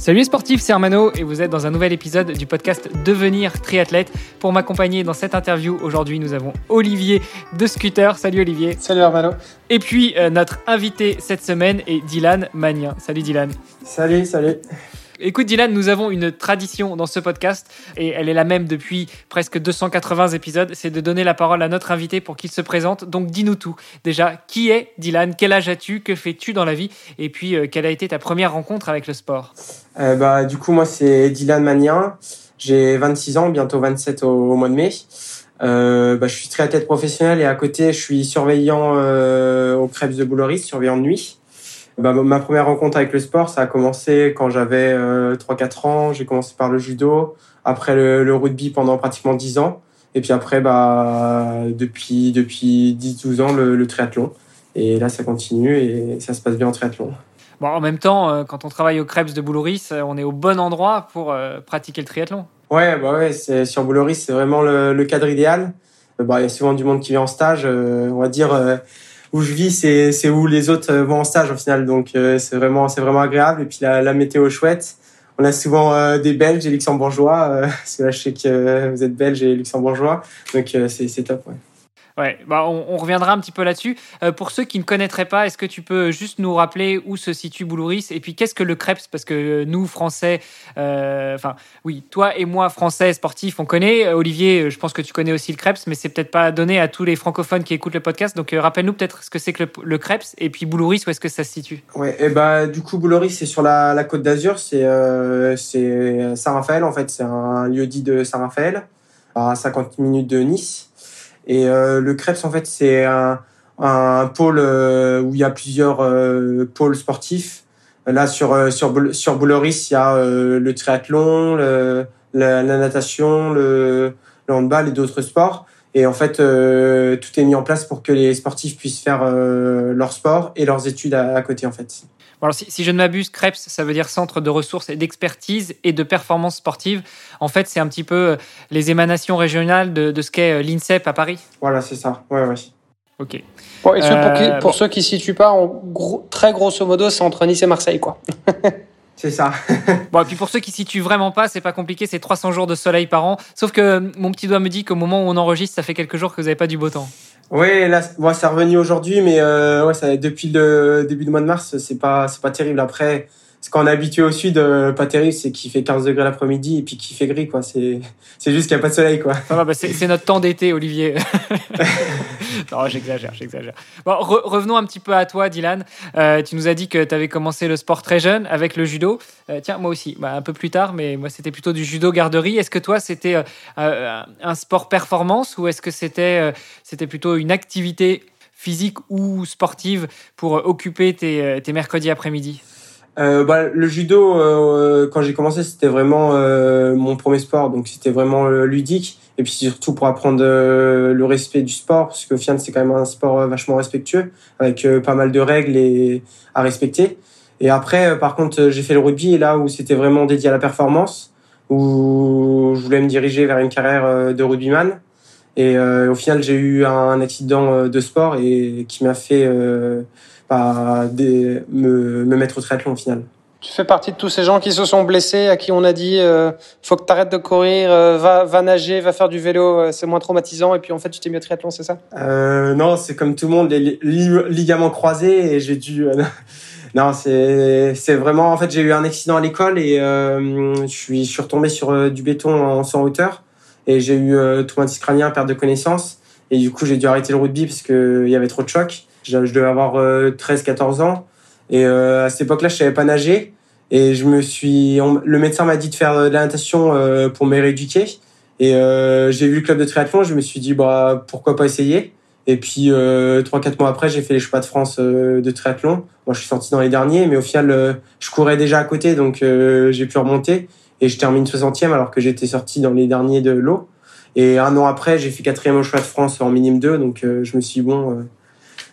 Salut les sportifs, c'est Armano et vous êtes dans un nouvel épisode du podcast Devenir triathlète. Pour m'accompagner dans cette interview, aujourd'hui nous avons Olivier de Scooter. Salut Olivier. Salut Armano. Et puis euh, notre invité cette semaine est Dylan Magnin. Salut Dylan. Salut, salut. Écoute Dylan, nous avons une tradition dans ce podcast et elle est la même depuis presque 280 épisodes, c'est de donner la parole à notre invité pour qu'il se présente. Donc dis-nous tout. Déjà, qui est Dylan? Quel âge as-tu? Que fais-tu dans la vie? Et puis, euh, quelle a été ta première rencontre avec le sport? Euh, bah, Du coup, moi, c'est Dylan Magnien. J'ai 26 ans, bientôt 27 au, mois de mai. Euh, bah, je suis triathlète professionnel et à côté, je suis surveillant au Crêpes de Bouloris, surveillant de nuit. Bah, ma première rencontre avec le sport, ça a commencé quand j'avais 3-4 ans. J'ai commencé par le judo, après le, rugby pendant pratiquement 10 ans. Et puis après, bah, depuis, depuis 10-12 ans, le, triathlon. Et là, ça continue et ça se passe bien en triathlon. Bon, en même temps, euh, quand on travaille au Krebs de Boulouris, euh, on est au bon endroit pour euh, pratiquer le triathlon. Ouais, bah ouais, c'est, sur Boulouris, c'est vraiment le, cadre idéal. Bah, il y a souvent du monde qui vient en stage. on va dire où je vis, c'est, c'est où les autres vont en stage au final. Donc c'est vraiment, c'est vraiment agréable. Et puis la, la météo chouette. On a souvent des Belges et Luxembourgeois. parce que là, je sais que vous êtes Belges et Luxembourgeois. Donc c'est, c'est top, ouais. Ouais, bah on, reviendra un petit peu là-dessus. Euh, pour ceux qui ne connaîtraient pas, est-ce que tu peux juste nous rappeler où se situe Boulouris et puis qu'est-ce que le Krebs? Parce que nous, Français, euh, enfin oui, toi et moi, Français, sportifs, on connaît. Euh, Olivier, je pense que tu connais aussi le Krebs, mais c'est peut-être pas donné à tous les francophones qui écoutent le podcast. Donc rappelle-nous peut-être ce que c'est que le, le, et puis Boulouris, où est-ce que ça se situe? Ouais, et bah du coup Boulouris, c'est sur la, côte d'Azur, c'est c'est Saint-Raphaël en fait, c'est un lieu dit de Saint-Raphaël, à 50 minutes de Nice. Et euh, le Krebs, en fait, c'est un, un, pôle euh, où il y a plusieurs euh, pôles sportifs. Là, sur, sur, sur Bouloris, il y a le triathlon, le, la, natation, le, le handball et d'autres sports. Et en fait, tout est mis en place pour que les sportifs puissent faire leur sport et leurs études à, côté, en fait. Alors, si, si, je ne m'abuse, CREPS, ça veut dire Centre de ressources et d'expertise et de performance sportive. En fait, c'est un petit peu les émanations régionales de, de ce qu'est l'INSEP à Paris. Voilà, c'est ça. Ouais, ouais. Ok. Bon, et pour, pour ceux qui ne situent pas, en gros, très grosso modo, c'est entre Nice et Marseille, quoi. C'est ça. bon, et puis pour ceux qui situent vraiment pas, c'est pas compliqué, c'est 300 jours de soleil par an. Sauf que mon petit doigt me dit qu'au moment où on enregistre, ça fait quelques jours que vous n'avez pas du beau temps. Oui, là, moi, c'est revenu aujourd'hui, mais euh, ouais, ça, depuis le début du mois de mars, c'est pas, c'est pas terrible. Après, ce qu'on est habitué au sud, euh, pas terrible, c'est qu'il fait 15 degrés l'après-midi et puis qu'il fait gris, quoi. C'est, c'est juste qu'il n'y a pas de soleil, quoi. bah c'est, notre temps d'été, Olivier. non, j'exagère, j'exagère. Bon, revenons un petit peu à toi, Dylan. Euh, tu nous as dit que tu avais commencé le sport très jeune avec le judo. Euh, tiens, moi aussi, bah, un peu plus tard, mais moi, c'était plutôt du judo garderie. Est-ce que toi, c'était un sport performance ou est-ce que c'était, c'était plutôt une activité physique ou sportive pour occuper tes, tes mercredis après-midi? Euh, bah, le judo, euh, quand j'ai commencé, c'était vraiment euh, mon premier sport, donc c'était vraiment euh, ludique. Et puis surtout pour apprendre le respect du sport, parce qu'au final, c'est quand même un sport vachement respectueux, avec pas mal de règles et, à respecter. Et après, par contre, j'ai fait le rugby, là où c'était vraiment dédié à la performance, où je voulais me diriger vers une carrière de rugbyman. Et au final, j'ai eu un accident de sport et qui m'a fait pas des, me, me, mettre au triathlon au final. Tu fais partie de tous ces gens qui se sont blessés, à qui on a dit euh, faut que tu arrêtes de courir, euh, va, va nager, va faire du vélo, euh, c'est moins traumatisant, et puis en fait tu t'es mis au triathlon, c'est ça? Euh, Non, c'est comme tout le monde, les ligaments croisés, et j'ai dû. Non, c'est vraiment. En fait, j'ai eu un accident à l'école et je suis, je suis retombé sur du béton en sans hauteur, et j'ai eu traumatisme crânien, perte de connaissance, et du coup j'ai dû arrêter le rugby parce qu'il y avait trop de chocs. Je, devais avoir 13-14 euh, ans. Et euh, à cette époque-là, je savais pas nager. Et je me suis, le médecin m'a dit de faire de la natation euh, pour me rééduquer. Et j'ai vu le club de triathlon, je me suis dit bah pourquoi pas essayer? Et puis trois quatre mois après, j'ai fait les Championnats de France de triathlon. Moi, je suis sorti dans les derniers, mais au final, je courais déjà à côté, donc j'ai pu remonter. Et je termine 60e alors que j'étais sorti dans les derniers de l'eau. Et un an après, j'ai fait quatrième au choix de France en minime 2. Donc, je me suis dit, bon,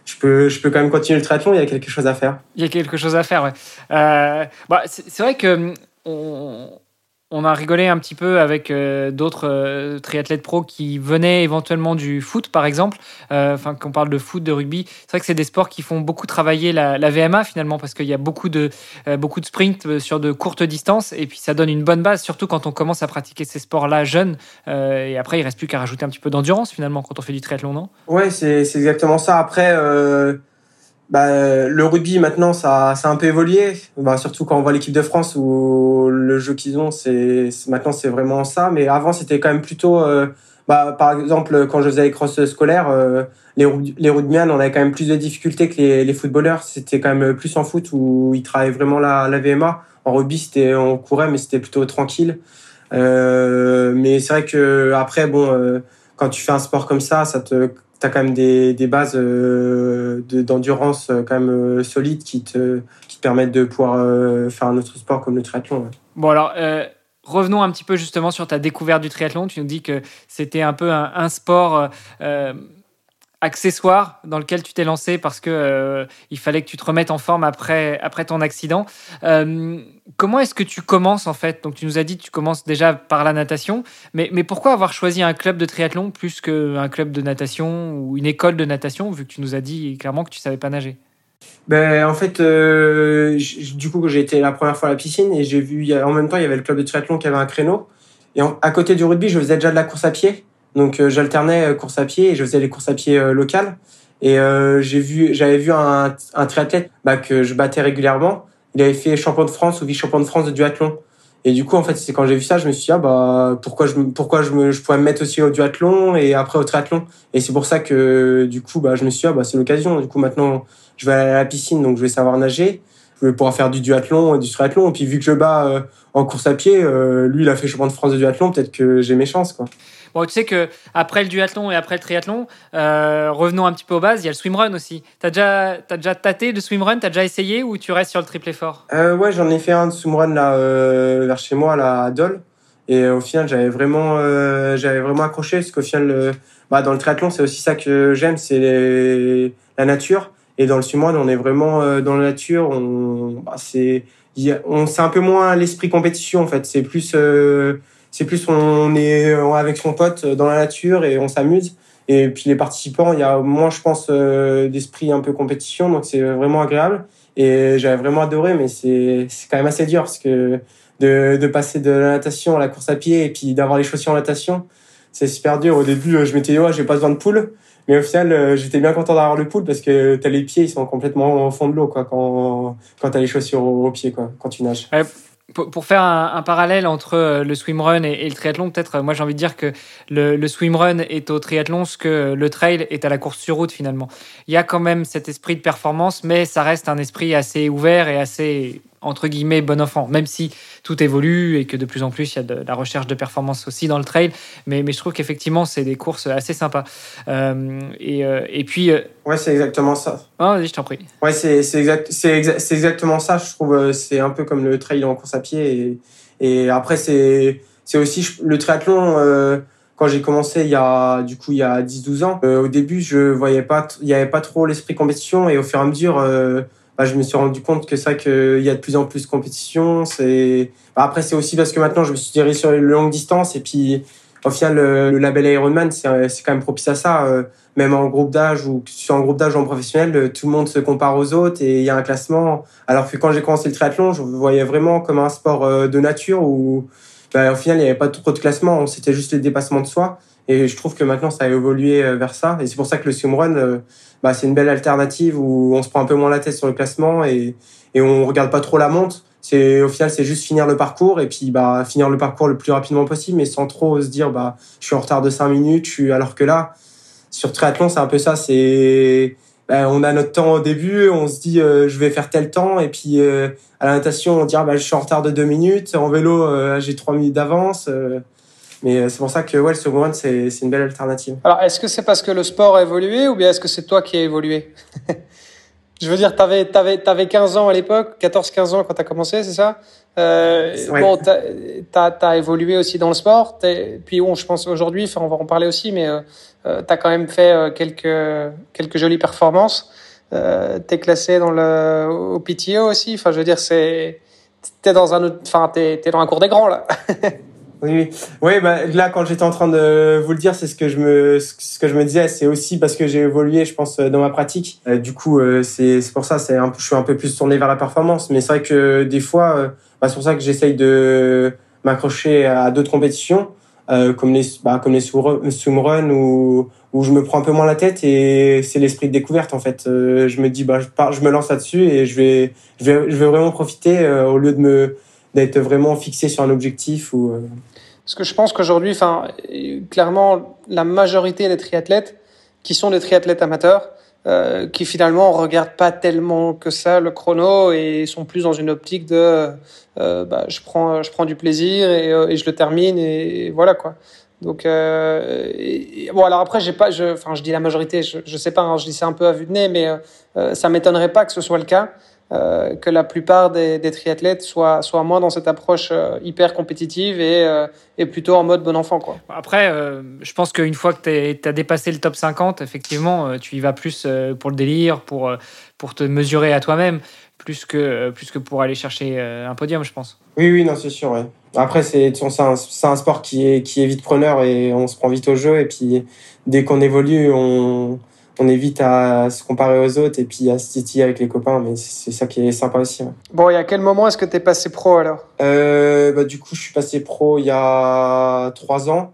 je peux, je peux quand même continuer le triathlon. Il y a quelque chose à faire. Il y a quelque chose à faire, ouais. bah, c'est vrai que on, on a rigolé un petit peu avec euh, d'autres euh, triathlètes pro qui venaient éventuellement du foot, par exemple. Euh, enfin, quand on parle de foot, de rugby, c'est vrai que c'est des sports qui font beaucoup travailler la, VMA finalement, parce qu'il y a beaucoup de, de sprints sur de courtes distances, et puis ça donne une bonne base, surtout quand on commence à pratiquer ces sports-là jeunes. et après, il reste plus qu'à rajouter un petit peu d'endurance finalement quand on fait du triathlon, non? Ouais, c'est exactement ça. Après bah, le rugby maintenant ça, ça a un peu évolué. Bah, surtout quand on voit l'équipe de France où le jeu qu'ils ont c'est maintenant c'est vraiment ça. Mais avant c'était quand même plutôt euh, bah, par exemple quand je faisais les cross scolaires euh, les, les on avait quand même plus de difficultés que les, les footballeurs. C'était quand même plus en foot où ils travaillaient vraiment la, la VMA en rugby c'était on courait mais c'était plutôt tranquille. Euh, mais c'est vrai que après bon euh, quand tu fais un sport comme ça ça te tu as quand même des, bases euh, d'endurance euh, quand même euh, solides qui te, permettent de pouvoir faire un autre sport comme le triathlon. Bon, alors, revenons un petit peu justement sur ta découverte du triathlon. Tu nous dis que c'était un peu un sport accessoire dans lequel tu t'es lancé parce que euh, il fallait que tu te remettes en forme après, après ton accident. Euh, comment est-ce que tu commences en fait? Donc tu nous as dit que tu commences déjà par la natation, mais, mais pourquoi avoir choisi un club de triathlon plus qu'un club de natation ou une école de natation vu que tu nous as dit clairement que tu savais pas nager? Ben, en fait, euh, du coup, j'ai été la première fois à la piscine et j'ai vu, en même temps, il y avait le club de triathlon qui avait un créneau. Et à côté du rugby, je faisais déjà de la course à pied. Donc euh, j'alternais euh, course à pied et je faisais les courses à pied euh, locales. Et j'ai vu, j'avais vu un, un triathlète bah, que je battais régulièrement. Il avait fait champion de France ou vice-champion de France de duathlon. Et du coup, en fait, c'est quand j'ai vu ça, je me suis dit, ah, bah, pourquoi je, pourquoi je, me, je pourrais me mettre aussi au duathlon et après au triathlon? Et c'est pour ça que, du coup, bah, je me suis dit, ah, bah, c'est l'occasion. Du coup, maintenant, je vais aller à la piscine, donc je vais savoir nager. Je vais pouvoir faire du duathlon et du triathlon. Et puis, vu que je bats en course à pied, lui, il a fait champion de France de duathlon, peut-être que j'ai mes chances, quoi. Tu sais que après le duathlon et après le triathlon, euh, revenons un petit peu aux bases, il y a le swimrun aussi. T'as déjà, as déjà tâté le swimrun T'as déjà essayé ou tu restes sur le triple effort? Euh, Ouais, j'en ai fait un de swimrun là, euh, vers chez moi, là, à Dole. Et au final, j'avais vraiment, euh, j'avais vraiment accroché parce qu'au final, bah, dans le triathlon, c'est aussi ça que j'aime, c'est la nature. Et dans le swimrun, on est vraiment dans la nature. On, bah, c'est, on, c'est un peu moins l'esprit compétition en fait. C'est plus c'est plus on est avec son pote dans la nature et on s'amuse. Et puis les participants, il y a moins, je pense, euh, d'esprit un peu compétition, donc c'est vraiment agréable. Et j'avais vraiment adoré, mais c'est quand même assez dur parce que de, de passer de la natation à la course à pied et puis d'avoir les chaussures en natation, c'est super dur. Au début, je m'étais dit, ouais, j'ai pas besoin de poule. Mais au final, euh, j'étais bien content d'avoir le poule parce que t'as les pieds, ils sont complètement au fond de l'eau, quoi, quand, quand t'as les chaussures aux, pieds, quoi, quand tu nages pour, faire un, parallèle entre euh, le swimrun et, et le triathlon, peut-être, euh, moi j'ai envie de dire que le, le swimrun est au triathlon ce que le trail est à la course sur route finalement. Il y a quand même cet esprit de performance, mais ça reste un esprit assez ouvert et assez entre guillemets bon enfant, même si tout évolue et que de plus en plus il y a de la recherche de performance aussi dans le trail. Mais, mais je trouve qu'effectivement c'est des courses assez sympas. Euh, et, euh, et, puis. Euh, ouais, c'est exactement ça. Ah, vas-y, je t'en prie. Ouais, c'est exact, c'est exactement ça. Je trouve c'est un peu comme le trail en course à pied. Et, et après, c'est aussi le triathlon quand j'ai commencé il y a du coup il y a 10-12 ans, au début je voyais pas, il y avait pas trop l'esprit compétition et au fur et à mesure, bah, je me suis rendu compte que vrai qu'il y a de plus en plus de compétition. C'est bah, après c'est aussi parce que maintenant je me suis dirigé sur les longues distances et puis au final le, label Ironman c'est quand même propice à ça. Euh, même en groupe d'âge ou sur un groupe d'âge en professionnel, tout le monde se compare aux autres et il y a un classement. Alors que quand j'ai commencé le triathlon, je voyais vraiment comme un sport euh, de nature où bah, au final il n'y avait pas trop de classement, c'était juste le dépassement de soi. Et je trouve que maintenant ça a évolué euh, vers ça. Et c'est pour ça que le swimrun bah, c'est une belle alternative où on se prend un peu moins la tête sur le classement et, et on regarde pas trop la montre. C'est au final c'est juste finir le parcours et puis bah finir le parcours le plus rapidement possible mais sans trop se dire bah je suis en retard de 5 minutes, je suis alors que là sur triathlon c'est un peu ça, c'est bah, on a notre temps au début, on se dit euh, je vais faire tel temps et puis euh, à la natation on dit ah, bah je suis en retard de 2 minutes, en vélo euh, j'ai 3 minutes d'avance mais euh, c'est pour ça que ouais, le second run, c'est une belle alternative. Alors, est-ce que c'est parce que le sport a évolué ou bien est-ce que c'est toi qui as évolué? Je veux dire, tu avais, avais, avais, 15 ans à l'époque, 14-15 ans quand tu as commencé, c'est ça? Bon, tu as, évolué aussi dans le sport. Puis bon, je pense aujourd'hui, on va en parler aussi, mais tu as quand même fait quelques, quelques jolies performances. Euh, t'es classé dans le au PTO aussi. Enfin, je veux dire, dans un enfin t'es es dans un cours des grands là. oui, oui. bah, là, quand j'étais en train de vous le dire, c'est ce que je me ce que je me disais. C'est aussi parce que j'ai évolué, je pense, dans ma pratique. Euh, du coup, euh, c'est pour ça. C'est je suis un peu plus tourné vers la performance. Mais c'est vrai que des fois, euh, bah, c'est pour ça que j'essaye de m'accrocher à d'autres compétitions. comme les bah, comme les swimrun ou où je me prends un peu moins la tête et c'est l'esprit de découverte en fait. Euh, je me dis bah je, pars, je me lance là-dessus et je vais je vais je vais vraiment profiter euh, au lieu de me d'être vraiment fixé sur un objectif ou. Euh. Parce que je pense qu'aujourd'hui, enfin clairement la majorité des triathlètes qui sont des triathlètes amateurs, qui finalement regardent pas tellement que ça le chrono et sont plus dans une optique de bah, je prends je prends du plaisir et, je le termine et voilà quoi. Donc euh, bon alors après j'ai pas enfin je dis la majorité je je sais pas hein, je dis ça un peu à vue de nez mais euh, ça m'étonnerait pas que ce soit le cas euh, que la plupart des, des triathlètes soient soient moins dans cette approche euh, hyper compétitive et euh, et plutôt en mode bon enfant quoi. Après je pense qu'une fois que tu as dépassé le top 50 effectivement tu y vas plus pour le délire pour pour te mesurer à toi-même plus que plus que pour aller chercher un podium je pense. Oui oui non c'est sûr ouais. Après, c'est un, un, sport qui est, qui est vite preneur et on se prend vite au jeu. Et puis, dès qu'on évolue, on, on évite à se comparer aux autres et puis à se titiller avec les copains. Mais c'est ça qui est sympa aussi. Bon, et à quel moment est-ce que tu es passé pro alors? Euh, bah, Du coup, je suis passé pro il y a trois ans.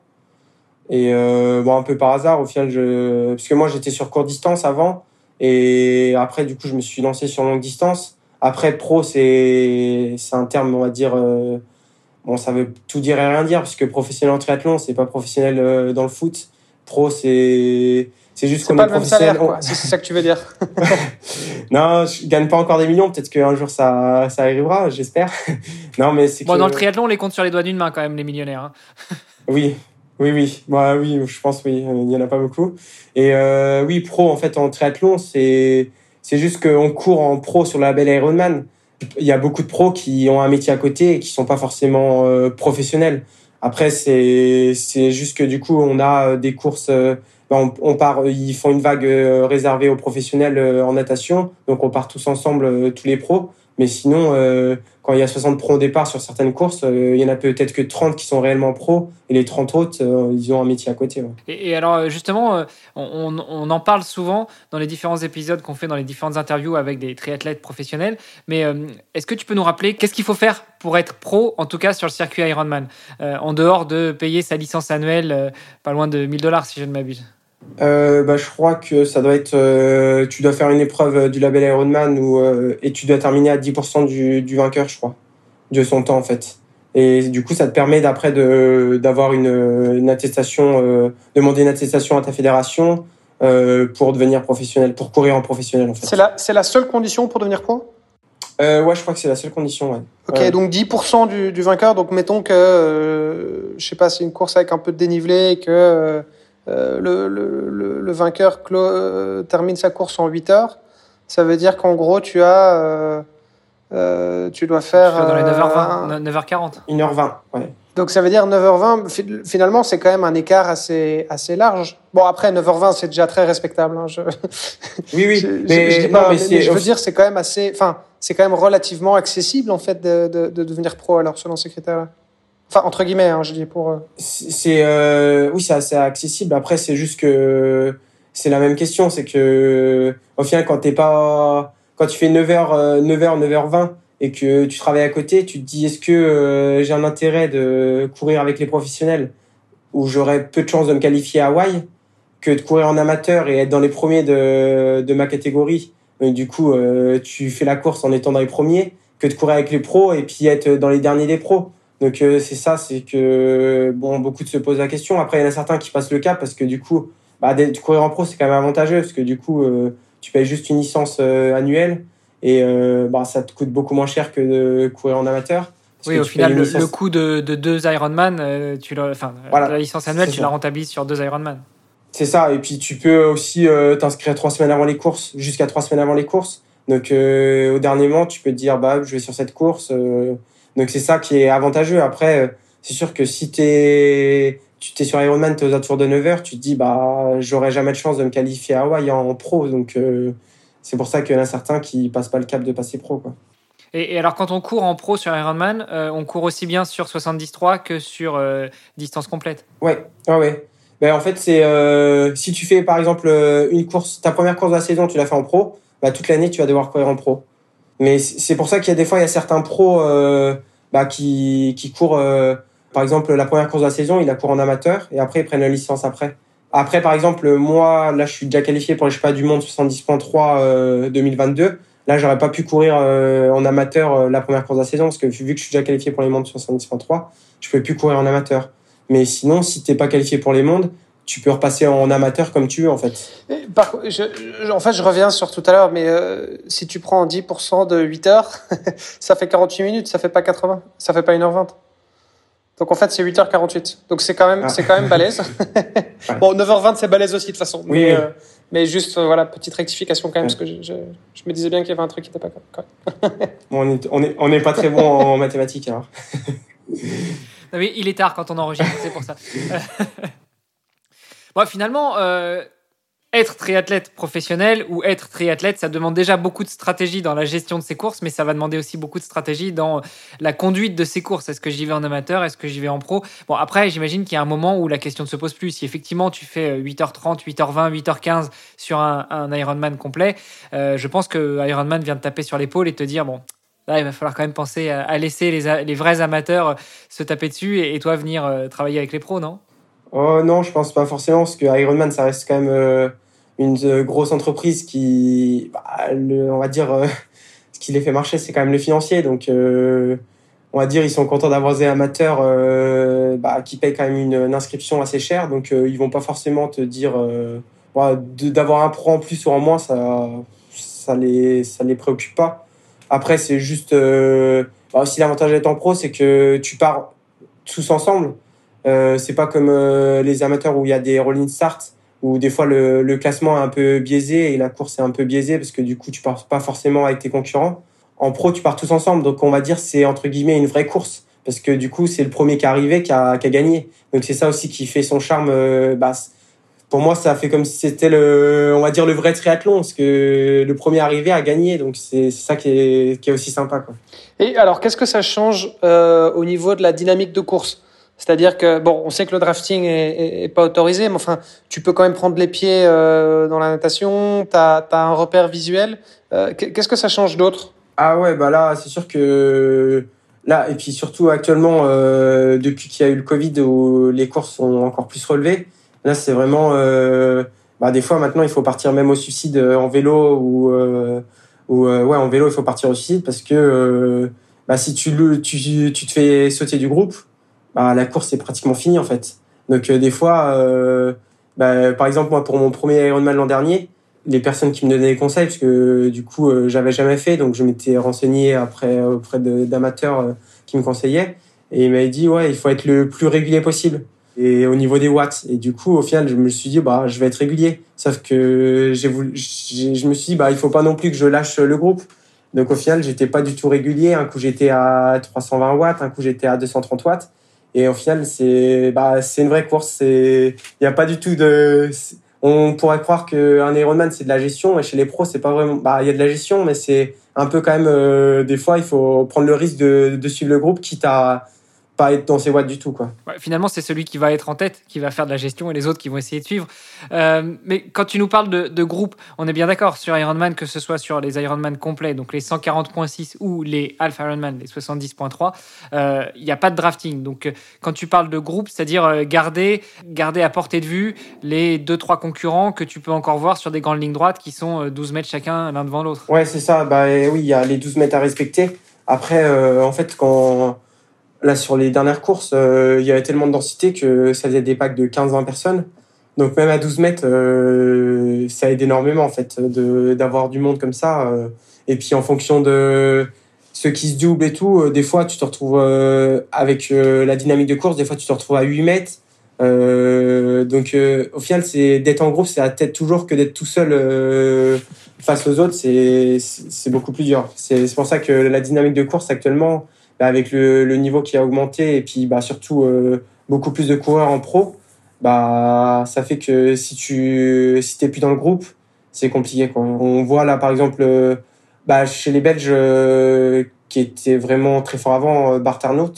Et euh, bon, un peu par hasard, au final, je... parce que moi, j'étais sur courte distance avant. Et après, du coup, je me suis lancé sur longue distance. Après, pro, c'est un terme, on va dire... Euh, bon, ça veut tout dire et rien dire, parce que professionnel en triathlon, c'est pas professionnel euh, dans le foot. Pro, c'est c'est juste qu'on est, professionnel. C'est ça que tu veux dire. non, je gagne pas encore des millions. Peut-être qu'un jour ça, ça arrivera, j'espère. non, mais c'est bon, dans le triathlon, on les compte sur les doigts d'une main quand même, les millionnaires. Hein. oui, oui, oui. Moi, oui, je pense, oui. Il y en a pas beaucoup. Et euh, oui, pro, en fait, en triathlon, c'est c'est juste qu'on court en pro sur la belle Ironman il y a beaucoup de pros qui ont un métier à côté et qui sont pas forcément euh, professionnels. Après, c'est c'est juste que du coup, on a euh, des courses. Euh, on, on, part, ils font une vague réservée aux professionnels en natation, donc on part tous ensemble, tous les pros. Mais sinon, euh, quand il y a 60 pros au départ sur certaines courses, euh, il y en a peut-être que 30 qui sont réellement pros et les 30 autres, euh, ils ont un métier à côté. Et, alors justement, on, on, en parle souvent dans les différents épisodes qu'on fait dans les différentes interviews avec des triathlètes professionnels. Mais est-ce que tu peux nous rappeler qu'est-ce qu'il faut faire pour être pro, en tout cas sur le circuit Ironman, en dehors de payer sa licence annuelle pas loin de 1000 dollars si je ne m'abuse? Euh, bah, je crois que ça doit être. Euh, tu dois faire une épreuve du label Ironman ou euh, et tu dois terminer à 10% du, du vainqueur, je crois, de son temps en fait. Et du coup, ça te permet d'après de d'avoir une, une attestation, euh, demander une attestation à ta fédération pour devenir professionnel, pour courir en professionnel en fait. C'est la c'est la seule condition pour devenir pro? ouais, je crois que c'est la seule condition. Ouais. Ok, donc 10% du, du vainqueur. Donc mettons que je sais pas, c'est une course avec un peu de dénivelé et que euh, le, le, le, vainqueur euh, termine sa course en 8 heures, ça veut dire qu'en gros, tu as. Euh, euh tu dois faire. dans les 9h20, 9h40. 1h20, ouais. Donc ça veut dire 9h20, finalement c'est quand même un écart assez, assez large. Bon après 9h20 c'est déjà très respectable. Hein, je... Oui oui. mais, je, pas, mais, je veux dire c'est quand même assez, enfin c'est quand même relativement accessible en fait de, de, de devenir pro alors selon ces critères-là. Enfin, entre guillemets, hein, je dis pour. Euh. C'est euh, oui, c'est assez accessible. Après, c'est juste que c'est la même question, c'est que au final, quand t'es pas, quand tu fais 9h, 9h, 9h20 et que tu travailles à côté, tu te dis est-ce que euh, j'ai un intérêt de courir avec les professionnels où j'aurais peu de chances de me qualifier à Hawaï que de courir en amateur et être dans les premiers de, de ma catégorie? du coup, tu fais la course en étant dans les premiers que de courir avec les pros et puis être dans les derniers des pros. Donc euh, c'est ça, c'est que bon, beaucoup de se posent la question. Après, il y en a certains qui passent le cap parce que du coup, bah, courir en pro, c'est quand même avantageux parce que du coup, euh, tu payes juste une licence euh, annuelle et bah, ça te coûte beaucoup moins cher que de courir en amateur. Oui, au final, le, coût de, de deux Ironman, tu enfin, la licence annuelle, tu la rentabilises sur deux Ironman. C'est ça. Et puis, tu peux aussi t'inscrire trois semaines avant les courses, jusqu'à trois semaines avant les courses. Donc, au dernier moment, tu peux te dire, bah, je vais sur cette course Donc c'est ça qui est avantageux. Après, c'est sûr que si t'es tu t'es sur Ironman, t'es aux alentours de 9 heures, tu te dis bah j'aurais jamais de chance de me qualifier à Hawaï en pro. Donc c'est pour ça qu'il y en a certains qui passent pas le cap de passer pro. Quoi. Et, alors, quand on court en pro sur Ironman, euh, on court aussi bien sur 73 que sur euh, distance complète Ouais, ouais, ouais. Ben, en fait, c'est euh, si tu fais par exemple une course, ta première course de la saison, tu l'as fait en pro, bah, toute l'année, tu vas devoir courir en pro. Mais c'est pour ça qu'il y a des fois, il y a certains pros bah, qui, qui courent, par exemple, la première course de la saison, ils la courent en amateur et après, ils prennent la licence après. Après, par exemple, moi, là, je suis déjà qualifié pour les pas du monde 70.3 2022. Là, j'aurais pas pu courir euh, en amateur euh, la première course de la saison parce que vu que je suis déjà qualifié pour les mondes 70.3, je peux plus courir en amateur. Mais sinon, si t'es pas qualifié pour les mondes, tu peux repasser en amateur comme tu veux en fait. Par, je, en fait, je reviens sur tout à l'heure, mais euh, si tu prends 10% de 8 heures, ça fait 48 minutes, ça fait pas 80, ça fait pas 1h20. Donc en fait, c'est 8h48. Donc c'est quand même, ah. c'est quand même balèze. Bon, 9h20, c'est balèze aussi de toute façon. Oui, mais, mais juste, euh, voilà, petite rectification quand même, parce que je, je, je, me disais bien qu'il y avait un truc qui n'était pas correct. bon, on n'est on est, pas très bon en mathématiques, alors. oui, il est tard quand on enregistre, c'est pour ça. Bon, finalement, euh, être triathlète professionnel ou être triathlète, ça demande déjà beaucoup de stratégie dans la gestion de ses courses, mais ça va demander aussi beaucoup de stratégie dans la conduite de ses courses. Est-ce que j'y vais en amateur? Est-ce que j'y vais en pro? Bon, après, j'imagine qu'il y a un moment où la question ne se pose plus. Si effectivement tu fais 8h30, 8h20, 8h15 sur un, Ironman complet, euh, je pense que Ironman vient de taper sur l'épaule et te dire, bon, Là, il va falloir quand même penser à, laisser les, vrais amateurs se taper dessus et, toi venir euh, travailler avec les pros, non? Oh non, je pense pas forcément, parce que Ironman, ça reste quand même euh, une euh, grosse entreprise qui, bah, le, on va dire, euh, ce qui les fait marcher, c'est quand même le financier. Donc, euh, on va dire, ils sont contents d'avoir des amateurs bah, qui payent quand même une, inscription assez chère. Donc, ils vont pas forcément te dire bah, d'avoir un pro en plus ou en moins, ça, ça les, ça les préoccupe pas. Après, c'est juste bah, aussi l'avantage d'être en pro, c'est que tu pars tous ensemble. Euh, c'est pas comme les amateurs où il y a des rolling starts où des fois le, classement est un peu biaisé et la course est un peu biaisée parce que du coup tu pars pas forcément avec tes concurrents. En pro, tu pars tous ensemble, donc on va dire c'est entre guillemets une vraie course parce que du coup c'est le premier qui est arrivé qui a, gagné. Donc c'est ça aussi qui fait son charme. Euh, pour moi, ça fait comme si c'était le, on va dire le vrai triathlon, parce que le premier arrivé a gagné, donc c'est ça qui est, qui est aussi sympa. Quoi. Et alors, qu'est-ce que ça change euh, au niveau de la dynamique de course? C'est-à-dire que, bon, on sait que le drafting est, pas autorisé, mais enfin, tu peux quand même prendre les pieds euh, dans la natation, tu as, un repère visuel. Euh, qu'est-ce que ça change d'autre? Ah ouais, bah là, c'est sûr que là, et puis surtout actuellement, euh, depuis qu'il y a eu le Covid, où les courses sont encore plus relevées, là, c'est vraiment. bah, des fois, maintenant, il faut partir même au suicide en vélo ou. ou ouais, en vélo, il faut partir au suicide parce que bah, si tu, tu, tu te fais sauter du groupe, bah, la course est pratiquement finie en fait. Donc euh, des fois, euh, bah, par exemple moi pour mon premier Ironman l'an dernier, les personnes qui me donnaient des conseils, parce que du coup euh, j'avais jamais fait, donc je m'étais renseigné après auprès d'amateurs qui me conseillaient, et ils m'avaient dit ouais il faut être le plus régulier possible. Et au niveau des watts, et du coup au final je me suis dit bah je vais être régulier. Sauf que j'ai je me suis dit bah il faut pas non plus que je lâche le groupe. Donc au final j'étais pas du tout régulier. Un coup j'étais à 320 watts, un coup j'étais à 230 watts. Et au final, c'est bah, une vraie course. Il n'y a pas du tout de. On pourrait croire qu'un Ironman, c'est de la gestion. Et chez les pros, c'est pas vraiment. Bah, il y a de la gestion, mais c'est un peu quand même. Euh, des fois, il faut prendre le risque de, de suivre le groupe, quitte à pas être dans ses watts du tout. Quoi. finalement, c'est celui qui va être en tête, qui va faire de la gestion et les autres qui vont essayer de suivre. Euh, mais quand tu nous parles de, de groupe, on est bien d'accord sur Ironman, que ce soit sur les Ironman complets, donc les 140.6 ou les Alpha Ironman, les 70.3, euh, il n'y a pas de drafting. Donc euh, quand tu parles de groupe, c'est-à-dire garder, garder à portée de vue les 2-3 concurrents que tu peux encore voir sur des grandes lignes droites qui sont 12 mètres chacun l'un devant l'autre. Ouais, c'est ça. Bah, oui, il y a les 12 mètres à respecter. Après, en fait, quand Là, sur les dernières courses, euh, il y avait tellement de densité que ça faisait des packs de 15-20 personnes. Donc même à 12 mètres, euh, ça aide énormément en fait d'avoir du monde comme ça. Euh. et puis en fonction de ceux qui se doublent et tout, des fois tu te retrouves avec la dynamique de course, des fois tu te retrouves à 8 mètres. donc au final, c'est d'être en groupe, c'est à tête toujours que d'être tout seul face aux autres, c'est beaucoup plus dur. C'est pour ça que la dynamique de course actuellement, bah, avec le, niveau qui a augmenté et puis bah, surtout beaucoup plus de coureurs en pro, bah, ça fait que si tu si plus dans le groupe, c'est compliqué. On voit là, par exemple, bah, chez les Belges qui étaient vraiment très forts avant, Bart Arnault,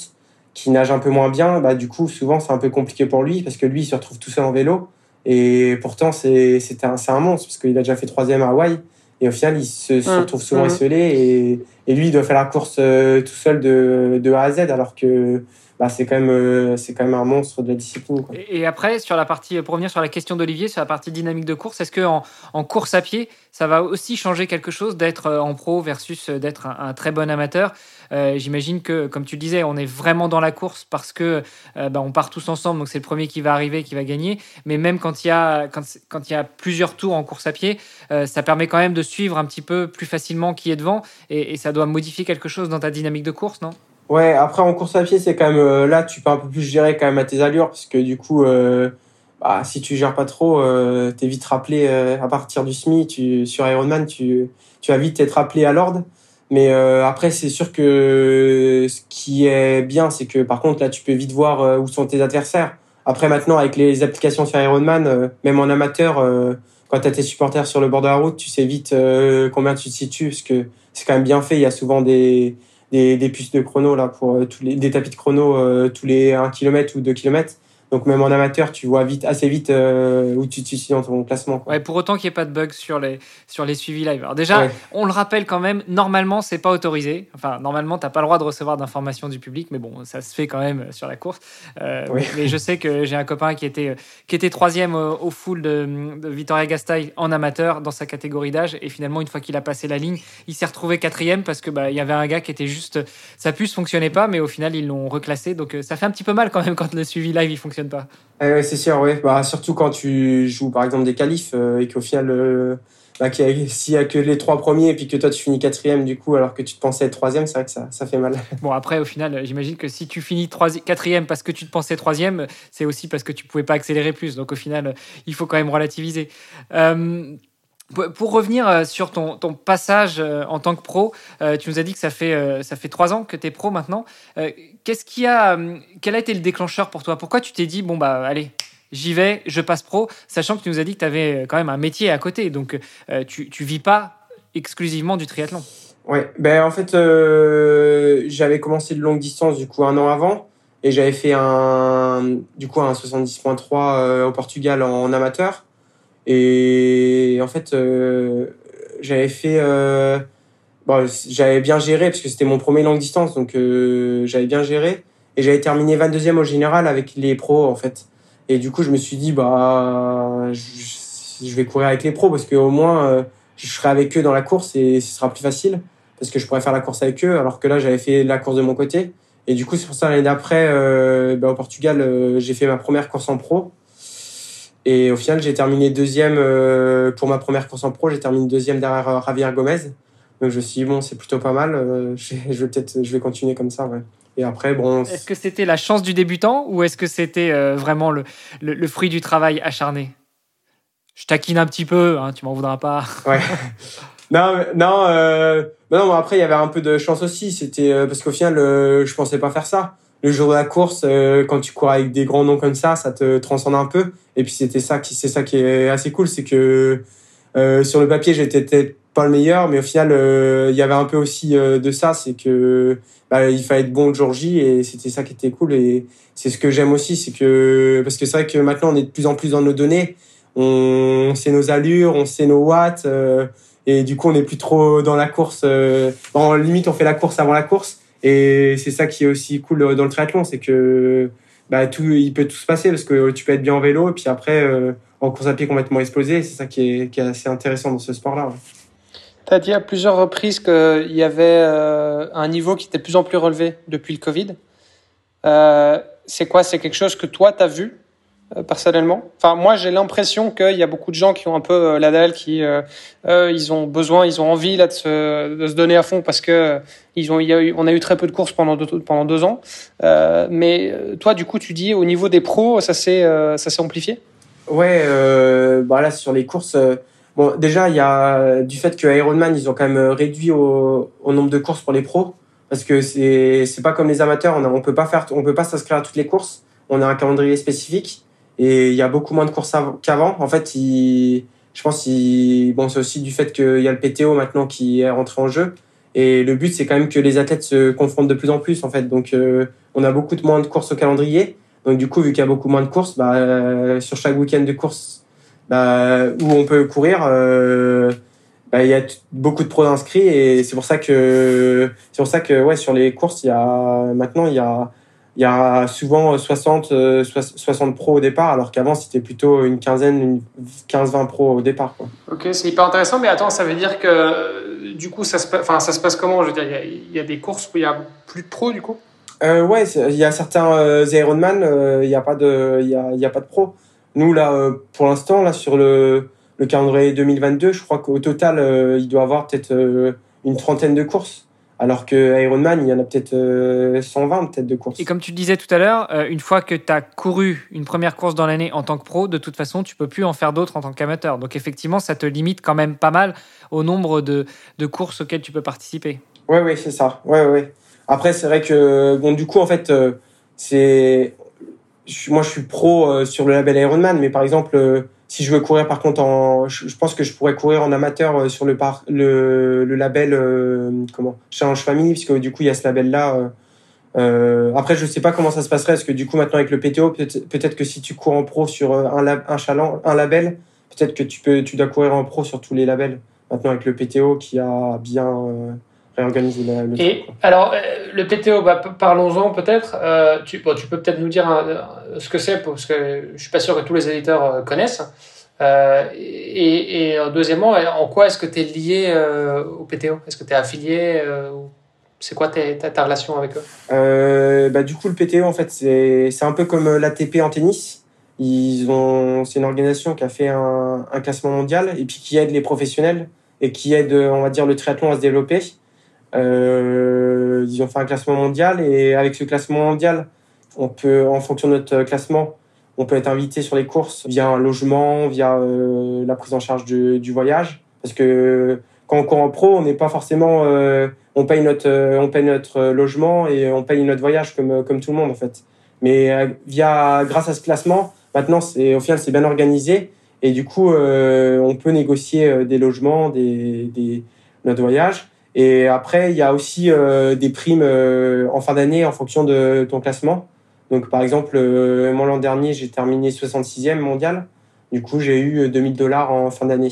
qui nage un peu moins bien, bah, du coup, souvent, c'est un peu compliqué pour lui parce que lui, il se retrouve tout seul en vélo. Et pourtant, c'est un, un monstre parce qu'il a déjà fait troisième à Hawaï. Et au final, il se, se retrouve souvent isolé et, et, lui, il doit faire la course euh, tout seul de, de A à Z alors que bah, c'est quand même euh, c'est quand même un monstre de la discipline. Et après sur la partie pour revenir sur la question d'Olivier sur la partie dynamique de course, est-ce que en, en, course à pied ça va aussi changer quelque chose d'être euh, en pro versus d'être un, très bon amateur? Euh, J'imagine que comme tu le disais, on est vraiment dans la course parce que euh, bah, on part tous ensemble, donc c'est le premier qui va arriver qui va gagner. Mais même quand il y a quand, il y a plusieurs tours en course à pied, ça permet quand même de suivre un petit peu plus facilement qui est devant et ça doit modifier quelque chose dans ta dynamique de course, non? Ouais, après en course à pied, c'est quand même euh, là, tu peux un peu plus gérer quand même à tes allures, parce que du coup, euh, bah, si tu gères pas trop, euh, t'es vite rappelé euh, à partir du SMI. Tu, sur Ironman, tu, tu vas vite être rappelé à l'ordre. Mais après, c'est sûr que ce qui est bien, c'est que par contre, là, tu peux vite voir où sont tes adversaires. Après, maintenant, avec les applications sur Ironman, même en amateur, quand tu as tes supporters sur le bord de la route, tu sais vite combien tu te situes, parce que c'est quand même bien fait. Il y a souvent des des, puces de chrono là pour euh, tous les des tapis de chrono euh, tous les 1 km ou 2 km donc même en amateur, tu vois vite, assez vite euh, où tu te situes dans ton classement. Ouais, pour autant qu'il n'y ait pas de bugs sur les, sur les suivis live. Alors déjà, on le rappelle quand même, normalement, c'est pas autorisé. Enfin, normalement, tu n'as pas le droit de recevoir d'informations du public, mais bon, ça se fait quand même sur la course. Euh, mais je sais que j'ai un copain qui était, qui était troisième au, full de, de Vittoria en amateur dans sa catégorie d'âge. Et finalement, une fois qu'il a passé la ligne, il s'est retrouvé quatrième parce que bah, il y avait un gars qui était juste, sa puce fonctionnait pas, mais au final, ils l'ont reclassé. Donc euh, ça fait un petit peu mal quand même quand le suivi live il fonctionne pas. Eh c'est sûr, oui. Bah, surtout quand tu joues par exemple des qualifs euh, et qu'au final, euh, bah, s'il y a que les trois premiers et puis que toi tu finis quatrième du coup alors que tu te pensais être troisième, c'est vrai que ça, ça fait mal. Bon après au final, j'imagine que si tu finis quatrième parce que tu te pensais troisième, c'est aussi parce que tu pouvais pas accélérer plus. Donc au final, il faut quand même relativiser. Pour revenir euh, sur ton, ton, passage euh, en tant que pro, euh, tu nous as dit que ça fait, ça fait trois ans que tu es pro maintenant. Qu'est-ce qui a, quel a été le déclencheur pour toi? Pourquoi tu t'es dit, bon, bah allez, j'y vais, je passe pro, sachant que tu nous as dit que tu avais quand même un métier à côté, donc tu, tu vis pas exclusivement du triathlon. Ouais, ben en fait, j'avais commencé de longue distance du coup un an avant et j'avais fait un, un 70.3 au Portugal en amateur. Et en fait, euh, j'avais fait, euh, bon, j'avais bien géré parce que c'était mon premier longue distance, donc euh, j'avais bien géré. Et j'avais terminé 22e au général avec les pros en fait. Et du coup, je me suis dit bah, je, vais courir avec les pros parce qu'au moins euh, je serai avec eux dans la course et ce sera plus facile parce que je pourrais faire la course avec eux. Alors que là, j'avais fait la course de mon côté. Et du coup, c'est pour ça l'année d'après, euh, bah, au Portugal, j'ai fait ma première course en pro. Et au final, j'ai terminé deuxième euh, pour ma première course en pro. J'ai terminé deuxième derrière euh, Javier Gomez. Donc je me suis dit, bon, c'est plutôt pas mal. Euh, je vais peut-être je vais continuer comme ça. Ouais. Et après, bon. Est-ce que c'était la chance du débutant ou est-ce que c'était vraiment le, le, fruit du travail acharné? Je taquine un petit peu, hein, tu m'en voudras pas. Ouais. non, non, euh, non, après, il y avait un peu de chance aussi. C'était parce qu'au final, je pensais pas faire ça le jour de la course, euh, quand tu cours avec des grands noms comme ça, ça te transcende un peu. Et puis c'était ça qui, c'est ça qui est assez cool, c'est que euh, sur le papier, j'étais peut-être pas le meilleur, mais au final, euh, il y avait un peu aussi de ça, c'est que bah, il fallait être bon le jour J, et c'était ça qui était cool. Et c'est ce que j'aime aussi, c'est que parce que c'est vrai que maintenant on est de plus en plus dans nos données, on, sait nos allures, on sait nos watts, et du coup on n'est plus trop dans la course. en limite, on fait la course avant la course. Et c'est ça qui est aussi cool dans le triathlon, c'est que bah, tout, il peut tout se passer parce que tu peux être bien en vélo et puis après euh, en course à pied complètement explosé. C'est ça qui est, assez intéressant dans ce sport-là. Tu as dit à plusieurs reprises qu'il y avait euh, un niveau qui était de plus en plus relevé depuis le Covid. Euh, c'est quoi? C'est quelque chose que toi, tu as vu personnellement. Enfin, moi, j'ai l'impression qu'il y a beaucoup de gens qui ont un peu euh, la dalle, qui euh, ils ont besoin, ils ont envie là de se, de se donner à fond parce que ils ont, y a eu, on a eu très peu de courses pendant deux, pendant deux ans. Euh, mais toi, du coup, tu dis au niveau des pros, ça s'est ça s'est amplifié? Ouais, euh, bah là sur les courses. bon, déjà, il y a du fait que Ironman, ils ont quand même réduit au, au nombre de courses pour les pros parce que c'est c'est pas comme les amateurs. On a, on peut pas faire, on peut pas s'inscrire à toutes les courses. On a un calendrier spécifique et il y a beaucoup moins de courses qu'avant. En fait, il, je pense, il, bon, c'est aussi du fait qu'il y a le PTO maintenant qui est rentré en jeu. Et le but, c'est quand même que les athlètes se confrontent de plus en plus, en fait. Donc, euh, on a beaucoup de moins de courses au calendrier. Donc, du coup, vu qu'il y a beaucoup moins de courses, bah, euh, sur chaque week-end de course, bah, où on peut courir, euh, bah, il y a beaucoup de pros inscrits et c'est pour ça que c'est pour ça que ouais sur les courses il y a maintenant il y a il y a souvent 60 60 pros au départ alors qu'avant c'était plutôt une quinzaine une 15 20 pros au départ quoi. OK, c'est hyper intéressant mais attends, ça veut dire que du coup ça se enfin ça se passe comment? Je veux dire il y, a, des courses où il y a plus de pros du coup? Euh, ouais, il y a certains euh, Ironman, euh, il n'y a pas de il y a, y a pas de pros. Nous là euh, pour l'instant là sur le le calendrier 2022, je crois qu'au total, euh, il doit avoir peut-être euh, une trentaine de courses. Alors que Ironman, il y en a peut-être 120 euh, peut-être de courses. Et comme tu le disais tout à l'heure, une fois que tu as couru une première course dans l'année en tant que pro, de toute façon, tu peux plus en faire d'autres en tant qu'amateur. Donc effectivement, ça te limite quand même pas mal au nombre de, de courses auxquelles tu peux participer. Oui, oui, c'est ça. Ouais, ouais. Après, c'est vrai que bon, du coup, en fait, c'est moi, je suis pro sur le label Ironman, mais par exemple si je veux courir par contre en je, pense que je pourrais courir en amateur euh, sur le par, le, le label euh, comment Challenge Family puisque du coup il y a ce label là euh, euh, après je sais pas comment ça se passerait parce que du coup maintenant avec le PTO peut-être peut-être que si tu cours en pro sur un un challenge un label peut-être que tu peux tu dois courir en pro sur tous les labels maintenant avec le PTO qui a bien réorganisé le Et alors le PTO bah, parlons-en peut-être. Tu bon, tu peux peut-être nous dire ce que c'est parce que je suis pas sûr que tous les éditeurs connaissent. Euh, et, et, deuxièmement, en quoi est-ce que tu es lié euh, au PTO Est-ce que tu es affilié euh, C'est quoi ta, ta, relation avec eux? Bah, Du coup, le PTO, en fait, c'est un peu comme l'ATP en tennis. Ils ont, c'est une organisation qui a fait un, un, classement mondial et puis qui aide les professionnels et qui aide, on va dire, le triathlon à se développer. Ils ont fait un classement mondial et avec ce classement mondial, on peut, en fonction de notre classement, on peut être invité sur les courses via un logement, via euh, la prise en charge du, du, voyage. Parce que quand on court en pro, on n'est pas forcément, euh, on paye notre, euh, on paye notre logement et on paye notre voyage comme comme tout le monde en fait. Mais via, grâce à ce classement, maintenant c'est au final c'est bien organisé et du coup on peut négocier des logements, des, des notre voyage. Et après il y a aussi des primes en fin d'année en fonction de ton classement. Donc, par exemple, euh, moi, l'an dernier, j'ai terminé 66e mondial. Du coup, j'ai eu 2000 euh, dollars en fin d'année.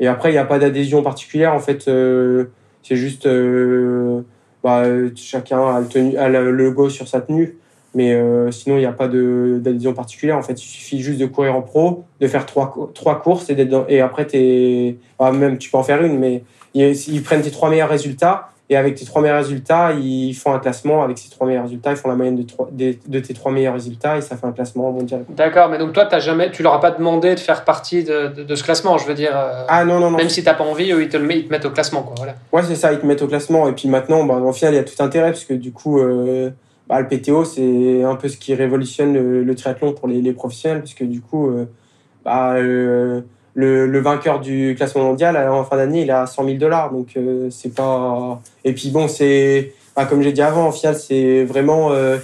Et après, il n'y a pas d'adhésion particulière. En fait, euh, c'est juste, bah, chacun a le, a le logo sur sa tenue. Mais sinon, il n'y a pas d'adhésion particulière. En fait, il suffit juste de courir en pro, de faire trois, trois courses et, et après, es, bah, même tu peux en faire une, mais ils prennent tes trois meilleurs résultats et avec tes trois meilleurs résultats, ils font un classement. Avec ces trois meilleurs résultats, ils font la moyenne de, de, de tes trois meilleurs résultats et ça fait un classement mondial. D'accord, mais donc toi, as jamais, tu leur as pas demandé de faire partie de, de, ce classement, je veux dire. Euh, ah non, non, non. Même si tu n'as pas envie, eux, ils te, le mettent, ils te mettent au classement. Quoi, voilà. Ouais, c'est ça, ils te mettent au classement. Et puis maintenant, bah, au final, il y a tout intérêt parce que du coup, euh, bah, le PTO, c'est un peu ce qui révolutionne le, triathlon pour les, les, professionnels parce que du coup, euh, bah, le, le, vainqueur du classement mondial en fin d'année il a 100 000 dollars. Donc euh, c'est pas et puis bon c'est bah, comme j'ai dit avant au final c'est vraiment euh,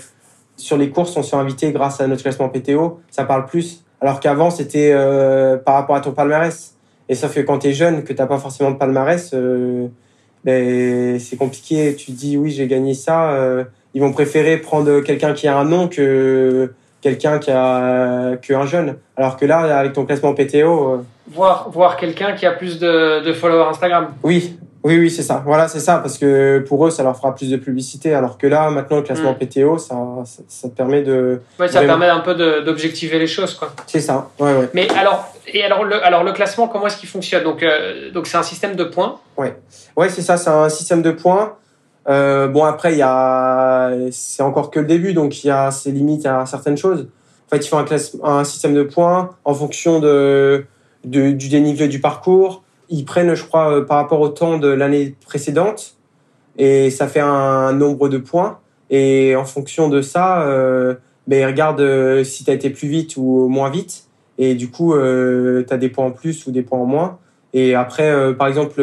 sur les courses on s'est invité grâce à notre classement PTO ça parle plus. Alors qu'avant c'était euh, par rapport à ton palmarès. Et sauf que quand tu es jeune que t'as pas forcément de palmarès ben c'est compliqué. Tu te dis oui j'ai gagné ça ils vont préférer prendre quelqu'un qui a un nom que quelqu'un qui a que un jeune alors que là avec ton classement PTO voir, voir quelqu'un qui a plus de, de followers Instagram. Oui, oui, oui, c'est ça. Voilà, c'est ça, parce que pour eux, ça leur fera plus de publicité, alors que là, maintenant, le classement mm. PTO, ça, ça, te permet de. Ouais, ça permet un peu d'objectiver les choses, quoi. C'est ça. Ouais, ouais. Mais alors, et alors le, alors le classement, comment est-ce qu'il fonctionne? Donc, euh, donc c'est un système de points. Ouais, ouais, c'est ça. C'est un système de points. Euh, bon, après, il y a, c'est encore que le début, donc il y a ses limites à certaines choses. En fait, il faut un, un système de points en fonction de du dénivelé du parcours. Ils prennent, je crois, euh, par rapport au temps de l'année précédente, et ça fait un nombre de points. Et en fonction de ça, euh, ben, ils regardent euh, si tu as été plus vite ou moins vite. Et du coup, euh, tu as des points en plus ou des points en moins. Et après, par exemple,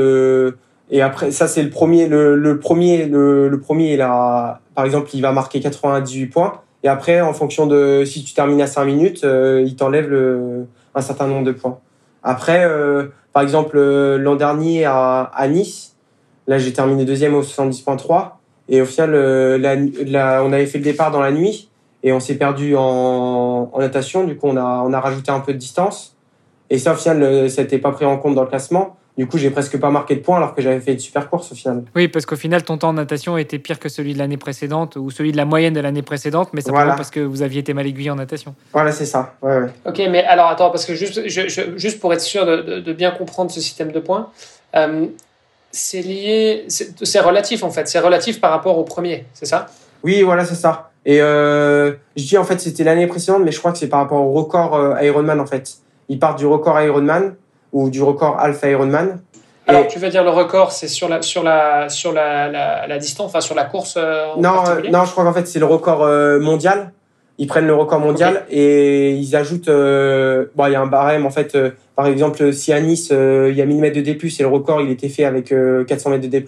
Et après, ça c'est le premier. Le, le premier, le, le premier, il a, par exemple, il va marquer 98 points. Et après, en fonction de si tu termines à 5 minutes, euh, il t'enlève le, un certain nombre de points. Après, euh, par exemple, euh, l'an dernier à, à Nice, là j'ai terminé deuxième au 70.3. Et au final, la, la, on avait fait le départ dans la nuit et on s'est perdu en, en, natation. Du coup, on a, on a rajouté un peu de distance. Et ça, au final, ça n'était pas pris en compte dans le classement. Du coup, j'ai presque pas marqué de points alors que j'avais fait une super course au final. Oui, parce qu'au final, ton temps en natation était pire que celui de l'année précédente ou celui de la moyenne de l'année précédente, mais simplement voilà. parce que vous aviez été mal aiguillé en natation. Voilà, c'est ça. Ouais, ouais. Ok, mais alors attends, parce que juste, je, je, juste pour être sûr de, de, de, bien comprendre ce système de points, euh, c'est lié, c'est relatif en fait, c'est relatif par rapport au premier, c'est ça? Oui, voilà, c'est ça. Et euh, je dis en fait, c'était l'année précédente, mais je crois que c'est par rapport au record euh, Ironman en fait. Ils partent du record Ironman ou du record Alpha Ironman. Alors, et... tu veux dire le record, c'est sur la sur la sur la, la, la, distance, enfin sur la course euh, Non, euh, non, je crois qu'en fait c'est le record euh, mondial. Ils prennent le record mondial okay. et ils ajoutent. Euh, bon, il y a un barème en fait. Euh, par exemple, si à Nice il y a 1000 mètres de D+, et le record il était fait avec 400 mètres de D+,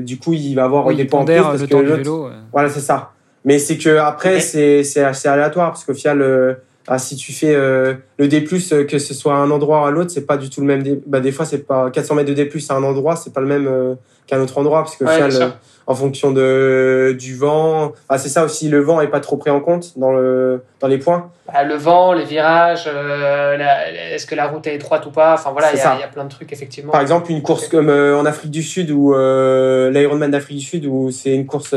du coup il va avoir oui, des points en plus parce le que l'autre. Vélo, ouais. Voilà, c'est ça. Mais c'est que après okay. c'est c'est assez aléatoire parce qu'au final ah, si tu fais euh, le D+, que ce soit à un endroit ou à l'autre, c'est pas du tout le même. D... Bah, des fois, c'est pas 400 mètres de D+, à un endroit, c'est pas le même euh, qu'à un autre endroit, parce que ouais, final, euh, en fonction de du vent, ah, c'est ça aussi, le vent est pas trop pris en compte dans le dans les points. Bah, le vent, les virages, euh, est-ce que la route est étroite ou pas? Enfin voilà, il y, y, a plein de trucs effectivement. Par exemple, une course comme en Afrique du Sud ou l'Ironman d'Afrique du Sud, où c'est une course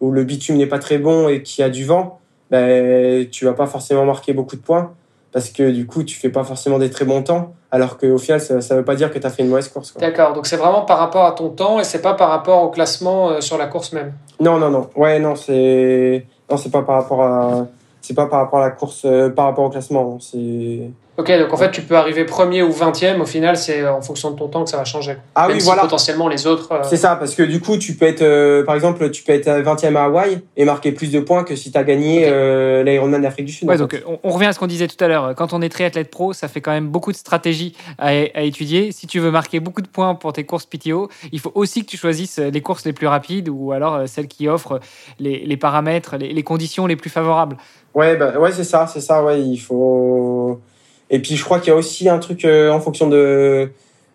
où le bitume n'est pas très bon et qu'il y a du vent ben, tu vas pas forcément marquer beaucoup de points parce que du coup, tu fais pas forcément des très bons temps, alors qu'au final, ça, veut pas dire que tu as fait une mauvaise course. D'accord, donc c'est vraiment par rapport à ton temps et c'est pas par rapport au classement euh, sur la course même. Non, non, non. Ouais, non, c'est non, c'est pas par rapport à c'est pas par rapport à la course, euh, par rapport au classement. C'est Ok, donc en fait, tu peux arriver premier ou vingtième. Au final, c'est en fonction de ton temps que ça va changer. Ah Même oui, si voilà. Potentiellement, les autres. Euh... C'est ça, parce que du coup, tu peux être, euh, par exemple, tu peux être 20e à Hawaï et marquer plus de points que si tu as gagné okay. euh, l'Ironman d'Afrique du Sud. Ouais, donc on, on, revient à ce qu'on disait tout à l'heure. Quand on est triathlète pro, ça fait quand même beaucoup de stratégies à, à, étudier. Si tu veux marquer beaucoup de points pour tes courses PTO, il faut aussi que tu choisisses les courses les plus rapides ou alors euh, celles qui offrent les, les paramètres, les, les, conditions les plus favorables. Ouais, bah, ouais, c'est ça, c'est ça. Ouais, il faut. Et puis je crois qu'il y a aussi un truc euh, en fonction de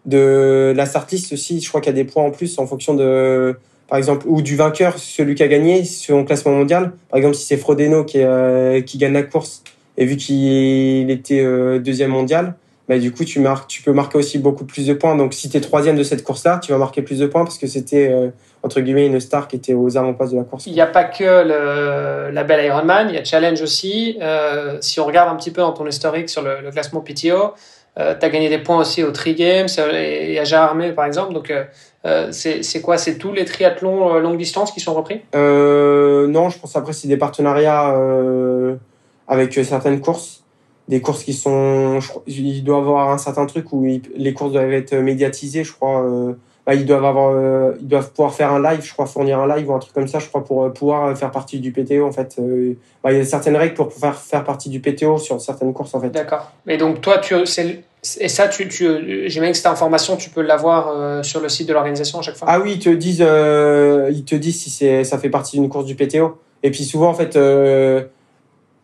de la start list aussi. Je crois qu'il y a des points en plus en fonction de par exemple ou du vainqueur, celui qui a gagné son classement mondial. Par exemple, si c'est Frodeno qui euh, qui gagne la course et vu qu'il était euh, deuxième mondial, bah, du coup tu marques, tu peux marquer aussi beaucoup plus de points. Donc si tu es troisième de cette course-là, tu vas marquer plus de points parce que c'était euh, entre guillemets une star qui était aux avant-postes de la course. Il n'y a pas que le, la belle Ironman, il y a Challenge aussi. Euh, si on regarde un petit peu dans ton historique sur le, le classement PTO, euh, tu as gagné des points aussi au Tri Games et à Jarmé par exemple. Donc euh, c'est quoi? C'est tous les triathlons longue distance qui sont repris? Non, je pense après c'est des partenariats avec certaines courses des courses qui sont il doit avoir un certain truc où il, les courses doivent être médiatisées je crois euh, bah, ils doivent avoir euh, ils doivent pouvoir faire un live je crois fournir un live ou un truc comme ça je crois pour pouvoir faire partie du PTO en fait euh, bah, il y a certaines règles pour pouvoir faire partie du PTO sur certaines courses en fait d'accord mais donc toi tu c'est et ça, tu, tu, j'imagine que cette information, tu peux l'avoir euh, sur le site de l'organisation à chaque fois. Ah oui, ils te disent, euh, ils te disent si c'est, ça fait partie d'une course du PTO. Et puis souvent, en fait, euh,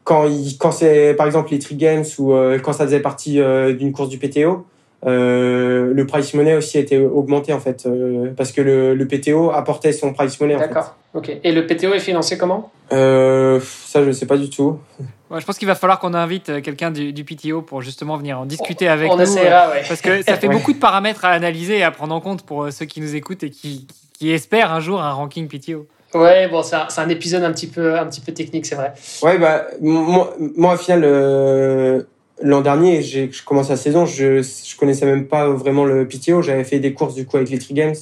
quand, il, quand c'est par exemple les Tri Games ou euh, quand ça faisait partie euh, d'une course du PTO, euh, le price money aussi a été augmenté en fait euh, parce que le, le, PTO apportait son price money. D'accord. Ok. Et le PTO est financé comment? Euh, Ça, je sais pas du tout. Ouais, je pense qu'il va falloir qu'on invite quelqu'un du, du, PTO pour justement venir en discuter avec on nous. Essaiera, ouais. Parce que ça fait ouais. beaucoup de paramètres à analyser et à prendre en compte pour ceux qui nous écoutent et qui, qui espèrent un jour un ranking PTO. Ouais, bon, c'est un, un, épisode un petit peu, un petit peu technique, c'est vrai. Ouais, bah, moi, moi au final, euh, l'an dernier, j'ai commencé la saison, je, je connaissais même pas vraiment le PTO. J'avais fait des courses, du coup, avec les Tri Games.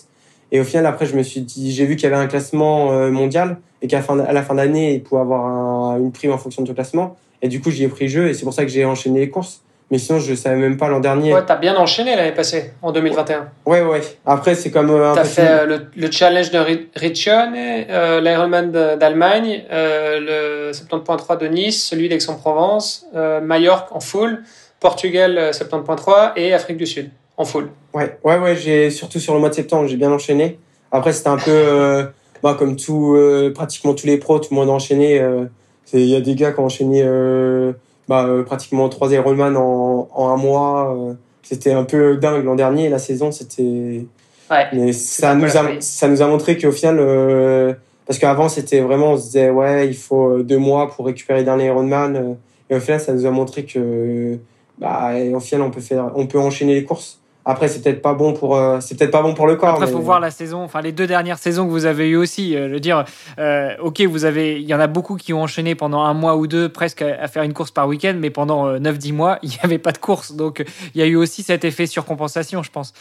Et au final, après, je me suis dit, j'ai vu qu'il y avait un classement euh, mondial et qu'à la, fin d'année, il pouvait avoir un, une prime en fonction de ce classement. Et du coup, j'y ai pris jeu et c'est pour ça que j'ai enchaîné les courses. Mais sinon, je savais même pas l'an dernier. Ouais, t'as bien enchaîné l'année passée, en 2021. Ouais, ouais. Après, c'est comme. Euh, t'as fait euh, le, le, challenge de Riccione, euh, l'Ironman d'Allemagne, euh, le 70.3 de Nice, celui d'Aix-en-Provence, euh, Majorque en full, Portugal 70.3 et Afrique du Sud. en full. Ouais, ouais, ouais. J'ai surtout sur le mois de septembre, j'ai bien enchaîné. Après, c'était un peu bah, comme tout, pratiquement tous les pros, tout le monde a enchaîné. Il y a des gars qui ont enchaîné bah, pratiquement trois Ironman en, en un mois. c'était un peu dingue l'an dernier. La saison, c'était. Ouais, Mais ça nous, a, ça nous a montré qu'au final, parce qu'avant, c'était vraiment, on se disait, ouais, il faut deux mois pour récupérer le dernier Ironman. Et au final, ça nous a montré que, bah, au final, on peut faire, on peut enchaîner les courses. Après, c'est peut-être pas bon pour, euh, c'est peut-être pas bon pour le corps. Après, il faut voir la saison, enfin les deux dernières saisons que vous avez eues aussi. Euh, veux dire, euh, ok, vous avez, il y en a beaucoup qui ont enchaîné pendant un mois ou deux, presque à, faire une course par week-end, mais pendant 9-10 mois, il n'y avait pas de course. Donc, il y a eu aussi cet effet surcompensation, je pense.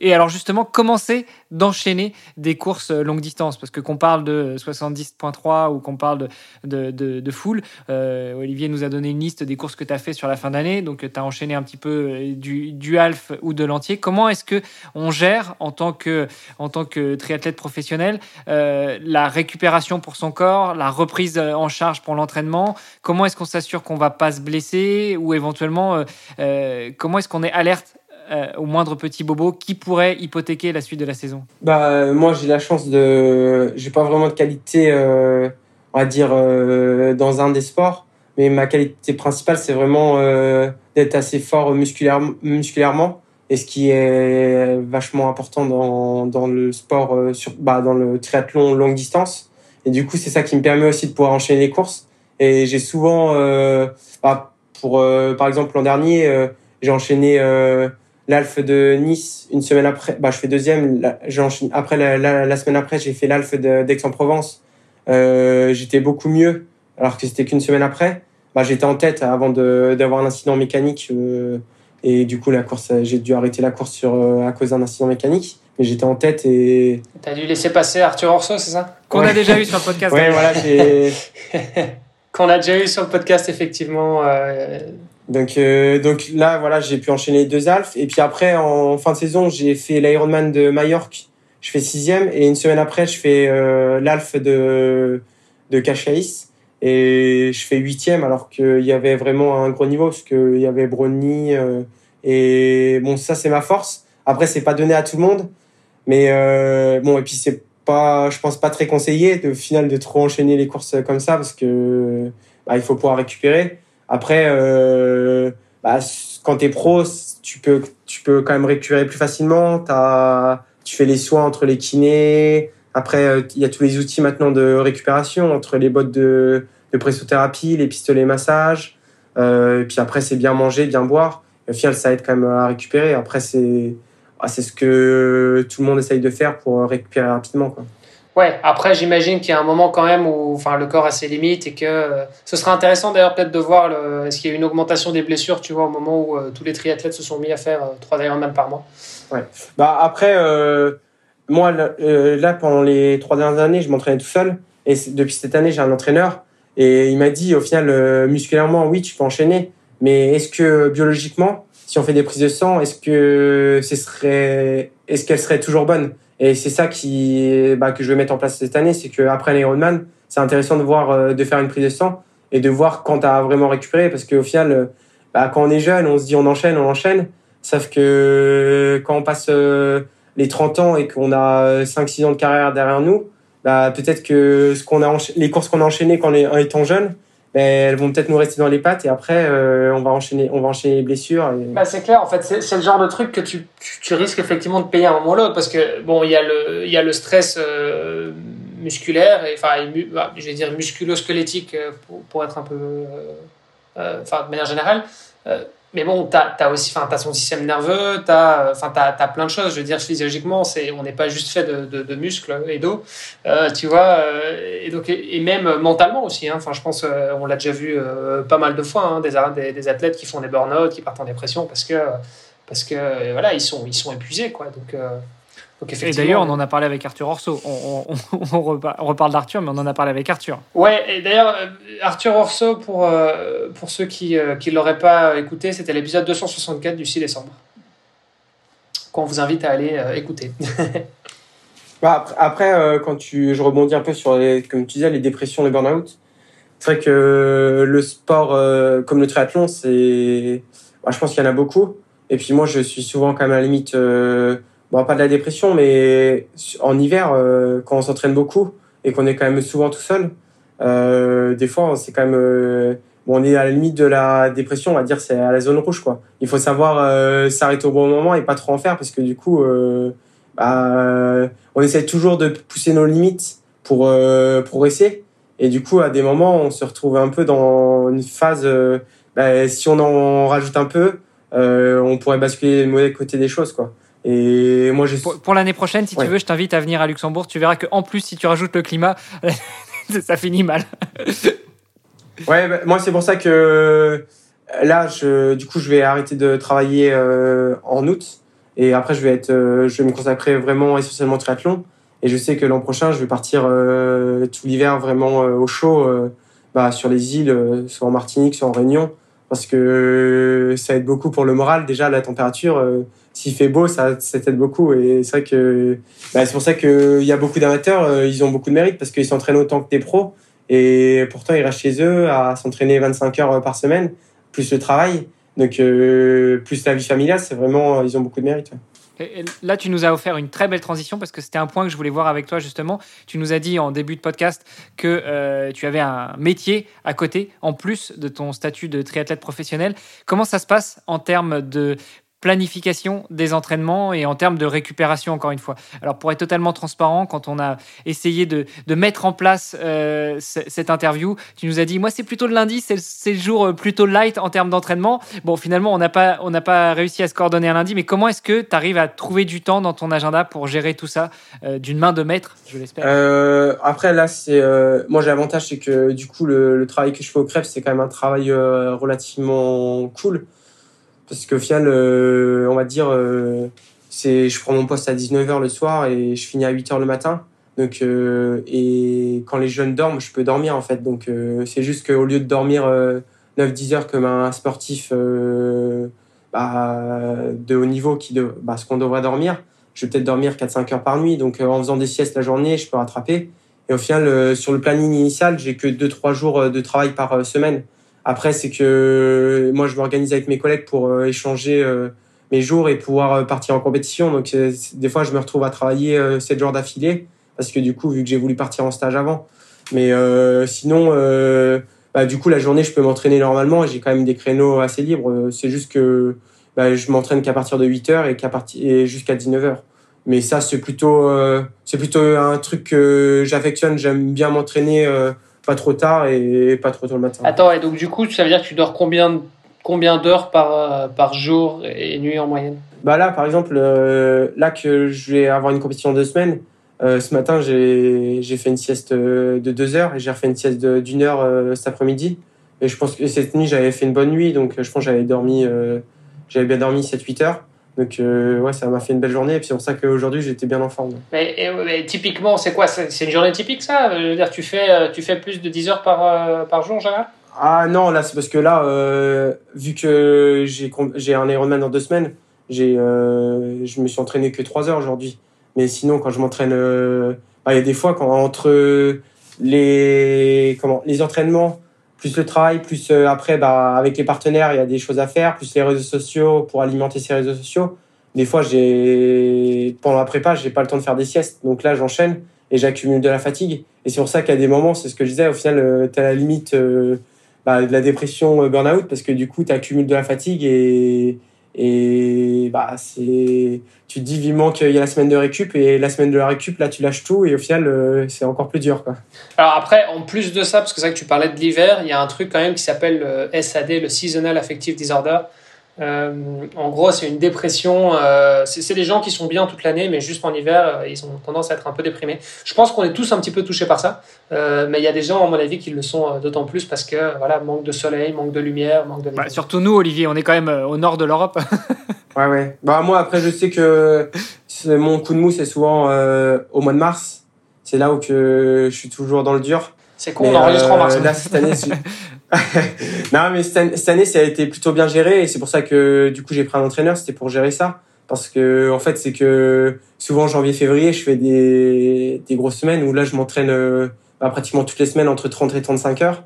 et alors justement, commencer d'enchaîner des courses longue distance, parce que qu'on parle de 70.3 ou qu'on parle de de, de, de full, Olivier nous a donné une liste des courses que tu as fait sur la fin d'année. Donc, tu as enchaîné un petit peu du, du half ou de Comment est-ce que on gère en tant que en tant que triathlète professionnel euh, la récupération pour son corps, la reprise euh, en charge pour l'entraînement? Comment est-ce qu'on s'assure qu'on va pas se blesser ou éventuellement euh, comment est-ce qu'on est alerte au moindre petit bobo qui pourrait hypothéquer la suite de la saison? Bah moi j'ai la chance de j'ai pas vraiment de qualité on va dire dans un des sports mais ma qualité principale c'est vraiment d'être assez fort musculairement et ce qui est vachement important dans, dans le sport, euh, sur, bah, dans le triathlon longue distance. Et du coup, c'est ça qui me permet aussi de pouvoir enchaîner les courses. Et j'ai souvent, euh, bah, pour euh, par exemple l'an dernier, euh, j'ai enchaîné l'Alf de Nice une semaine après. Bah, je fais deuxième. Enchaîné, après la, la, la, semaine après, j'ai fait l'Alf d'Aix-en-Provence. j'étais beaucoup mieux, alors que c'était qu'une semaine après. Bah, j'étais en tête avant d'avoir un incident mécanique. Et du coup, la course, j'ai dû arrêter la course sur, euh, à cause d'un incident mécanique. Mais j'étais en tête et. T'as dû laisser passer Arthur Orso, c'est ça? Qu'on a déjà eu sur le podcast. ouais, voilà, j'ai. Qu'on a déjà eu sur le podcast, effectivement. Euh... Donc, euh, donc là, voilà, j'ai pu enchaîner deux Alphes. Et puis après, en fin de saison, j'ai fait l'Ironman de Majorque. Je fais sixième. Et une semaine après, je fais euh, l'Alphe de, de Cachaïs. Et je fais huitième alors qu'il y avait vraiment un gros niveau parce qu'il y avait Brony. Euh, et bon, ça, c'est ma force. Après, c'est pas donné à tout le monde. Mais euh, bon, et puis c'est pas, je pense pas très conseillé de final de trop enchaîner les courses comme ça parce que bah, il faut pouvoir récupérer. Après, euh, bah, quand t'es pro, tu peux, tu peux quand même récupérer plus facilement. As, tu fais les soins entre les kinés, après, euh, il y a tous les outils maintenant de récupération entre les bottes de, de pressothérapie, les pistolets massage. Euh, et puis après, c'est bien manger, bien boire. au final, ça aide quand même à récupérer. Après, c'est ah, ce que tout le monde essaye de faire pour récupérer rapidement. Quoi. Ouais, après, j'imagine qu'il y a un moment quand même où enfin, le corps a ses limites et que euh, ce serait intéressant d'ailleurs peut-être de voir est-ce qu'il y a une augmentation des blessures, tu vois, au moment où tous les triathlètes se sont mis à faire trois Ironman par mois. Ouais. Bah, après, moi, euh, là, pendant les trois dernières années, je m'entraînais tout seul. Et depuis cette année, j'ai un entraîneur. Et il m'a dit, au final, euh, musculairement, oui, tu peux enchaîner. Mais est-ce que biologiquement, si on fait des prises de sang, est-ce que ce serait, est-ce qu'elle serait toujours bonne? Et c'est ça qui, bah, que je vais mettre en place cette année, c'est qu'après l'Ironman, c'est intéressant de voir, euh, de faire une prise de sang et de voir quand tu as vraiment récupéré, parce qu'au final, bah, quand on est jeune, on se dit on enchaîne, on enchaîne. Sauf que quand on passe les 30 ans et qu'on a 5-6 ans de carrière derrière nous, bah, peut-être que ce a les courses qu'on a enchaînées quand on est étant jeune, bah, elles vont peut-être nous rester dans les pattes et après euh, on va enchaîner on va enchaîner les blessures bah, c'est clair en fait c'est le genre de truc que tu, tu, risques effectivement de payer un moment ou l'autre parce que bon il y a le y a le stress euh, musculaire et enfin bah, je vais dire musculo-squelettique euh, pour, pour, être un peu enfin de manière générale mais bon, tu as, aussi, enfin, as son système nerveux, tu as, enfin, as, plein de choses. Je veux dire, physiologiquement, c'est, on n'est pas juste fait de, de, muscles et d'eau, euh, tu vois. Euh, et, donc, et même mentalement aussi. Hein, enfin, je pense, euh, on l'a déjà vu pas mal de fois, hein, des, des, athlètes qui font des burn-out, qui partent en dépression parce que, parce que voilà, ils sont, ils sont épuisés, quoi. Donc, et d'ailleurs, on en a parlé avec Arthur Orso. On, on, reparle, d'Arthur, mais on en a parlé avec Arthur. Ouais, et d'ailleurs, euh, Arthur Orso, pour, euh, pour ceux qui ne euh, l'auraient pas écouté, c'était l'épisode 264 du 6 décembre. Qu'on vous invite à aller écouter. Bah, après, quand tu, je rebondis un peu sur, les, comme tu disais, les dépressions, les burn-out, c'est vrai que le sport, comme le triathlon, c'est. Bah, je pense qu'il y en a beaucoup. Et puis moi, je suis souvent quand même à la limite, bon, pas de la dépression, mais en hiver, quand on s'entraîne beaucoup et qu'on est quand même souvent tout seul, des fois, c'est quand même on est à la limite de la dépression, on va dire, c'est à la zone rouge, quoi. Il faut savoir euh, s'arrêter au bon moment et pas trop en faire parce que du coup, euh, bah, on essaie toujours de pousser nos limites pour euh, progresser. Et du coup, à des moments, on se retrouve un peu dans une phase, bah, si on en rajoute un peu, on pourrait basculer le mauvais côté des choses, quoi. Et moi, je... Pour, l'année prochaine, si tu veux, je t'invite à venir à Luxembourg. Tu verras qu'en plus, si tu rajoutes le climat, ça finit mal. Ouais, bah, moi c'est pour ça que là, je, du coup, je vais arrêter de travailler euh, en août et après je vais être, euh, je vais me consacrer vraiment essentiellement au triathlon. Et je sais que l'an prochain, je vais partir euh, tout l'hiver vraiment au chaud, bah, sur les îles, soit en Martinique, soit en Réunion, parce que ça aide beaucoup pour le moral. Déjà, la température, s'il fait beau, ça, ça t'aide beaucoup. Et c'est vrai que bah, c'est pour ça qu'il y a beaucoup d'amateurs, ils ont beaucoup de mérite parce qu'ils s'entraînent autant que des pros. Et pourtant, ils restent chez eux à s'entraîner 25 heures par semaine, plus le travail, donc euh, plus la vie familiale. C'est vraiment, ils ont beaucoup de mérite. Là, tu nous as offert une très belle transition parce que c'était un point que je voulais voir avec toi justement. Tu nous as dit en début de podcast que euh, tu avais un métier à côté, en plus de ton statut de triathlète professionnel. Comment ça se passe en termes de planification des entraînements et en termes de récupération, encore une fois. Alors, pour être totalement transparent, quand on a essayé de, mettre en place euh, cette interview, tu nous as dit, moi, c'est plutôt le lundi, c'est le jour euh, plutôt light en termes d'entraînement. Bon, finalement, on n'a pas, pas réussi à se coordonner un lundi, mais comment est-ce que tu arrives à trouver du temps dans ton agenda pour gérer tout ça euh, d'une main de maître, je l'espère? Après, là, c'est moi, j'ai l'avantage, c'est que du coup, le, le, travail que je fais au crêpes, c'est quand même un travail relativement cool parce qu'au final, euh, on va dire, euh, c'est, je prends mon poste à 19h le soir et je finis à 8h le matin. Donc, euh, et quand les jeunes dorment, je peux dormir en fait. Donc, c'est juste qu'au lieu de dormir 9-10 heures comme un sportif bah, de haut niveau, qui de, bah, ce qu'on devrait dormir, je vais peut-être dormir 4-5 heures par nuit. Donc, en faisant des siestes la journée, je peux rattraper. Et au final, sur le planning initial, j'ai que 2-3 jours de travail par semaine. Après, c'est que moi, je m'organise avec mes collègues pour euh, échanger euh, mes jours et pouvoir euh, partir en compétition. Donc, des fois, je me retrouve à travailler 7 jours d'affilée parce que du coup, vu que j'ai voulu partir en stage avant. Mais sinon, bah, du coup, la journée, je peux m'entraîner normalement j'ai quand même des créneaux assez libres. C'est juste que bah, je m'entraîne qu'à partir de 8 heures et qu'à partir jusqu'à 19 heures. Mais ça, c'est plutôt, c'est plutôt un truc que j'affectionne. J'aime bien m'entraîner pas trop tard et pas trop tôt le matin. Attends, et donc du coup, ça veut dire que tu dors combien, combien d'heures par, euh, par jour et nuit en moyenne? Bah là, par exemple, euh, là que je vais avoir une compétition de deux semaines, euh, ce matin, j'ai fait une sieste de deux heures et j'ai refait une sieste d'une heure cet après-midi. Et je pense que cette nuit, j'avais fait une bonne nuit, donc je pense que j'avais dormi, j'avais bien dormi 7-8 heures. Donc euh, ouais, ça m'a fait une belle journée et c'est pour ça qu'aujourd'hui j'étais bien en forme. Mais, typiquement, c'est quoi? C'est une journée typique ça? Je veux dire, tu fais, euh, tu fais plus de 10 heures par, euh, par jour en général? Ah non, là c'est parce que là, vu que j'ai un Ironman dans deux semaines, j'ai je me suis entraîné que 3 heures aujourd'hui. Mais sinon, quand je m'entraîne, bah, il y a des fois quand entre les, comment, les entraînements, plus le travail, plus euh, après, bah, avec les partenaires, il y a des choses à faire, plus les réseaux sociaux pour alimenter ces réseaux sociaux. Des fois, j'ai pendant la prépa, j'ai pas le temps de faire des siestes. Donc là, j'enchaîne et j'accumule de la fatigue. Et c'est pour ça qu'à des moments, c'est ce que je disais, au final, euh, tu la limite euh, bah, de la dépression burn-out parce que du coup, tu accumules de la fatigue et, et bah, c'est, tu te dis vivement qu'il y a la semaine de récup et la semaine de la récup, là, tu lâches tout et au final, euh, c'est encore plus dur. Quoi. Alors après, en plus de ça, parce que c'est vrai que tu parlais de l'hiver, il y a un truc quand même qui s'appelle le SAD, le Seasonal Affective Disorder. Euh, en gros, c'est une dépression. Euh, c'est des gens qui sont bien toute l'année, mais juste en hiver, euh, ils ont tendance à être un peu déprimés. Je pense qu'on est tous un petit peu touchés par ça, mais il y a des gens, à mon avis, qui le sont d'autant plus parce que voilà, manque de soleil, manque de lumière, manque de. Bah, surtout nous, Olivier, on est quand même au nord de l'Europe. ouais, ouais. Bah moi, après, je sais que mon coup de mou, c'est souvent au mois de mars. C'est là où que je suis toujours dans le dur. C'est con, on enregistre en mars. Là, cette année, non, mais cette année, ça a été plutôt bien géré et c'est pour ça que du coup j'ai pris un entraîneur, c'était pour gérer ça. Parce que en fait, c'est que souvent janvier-février, je fais des, des grosses semaines où là je m'entraîne euh, bah, pratiquement toutes les semaines entre 30 et 35 heures.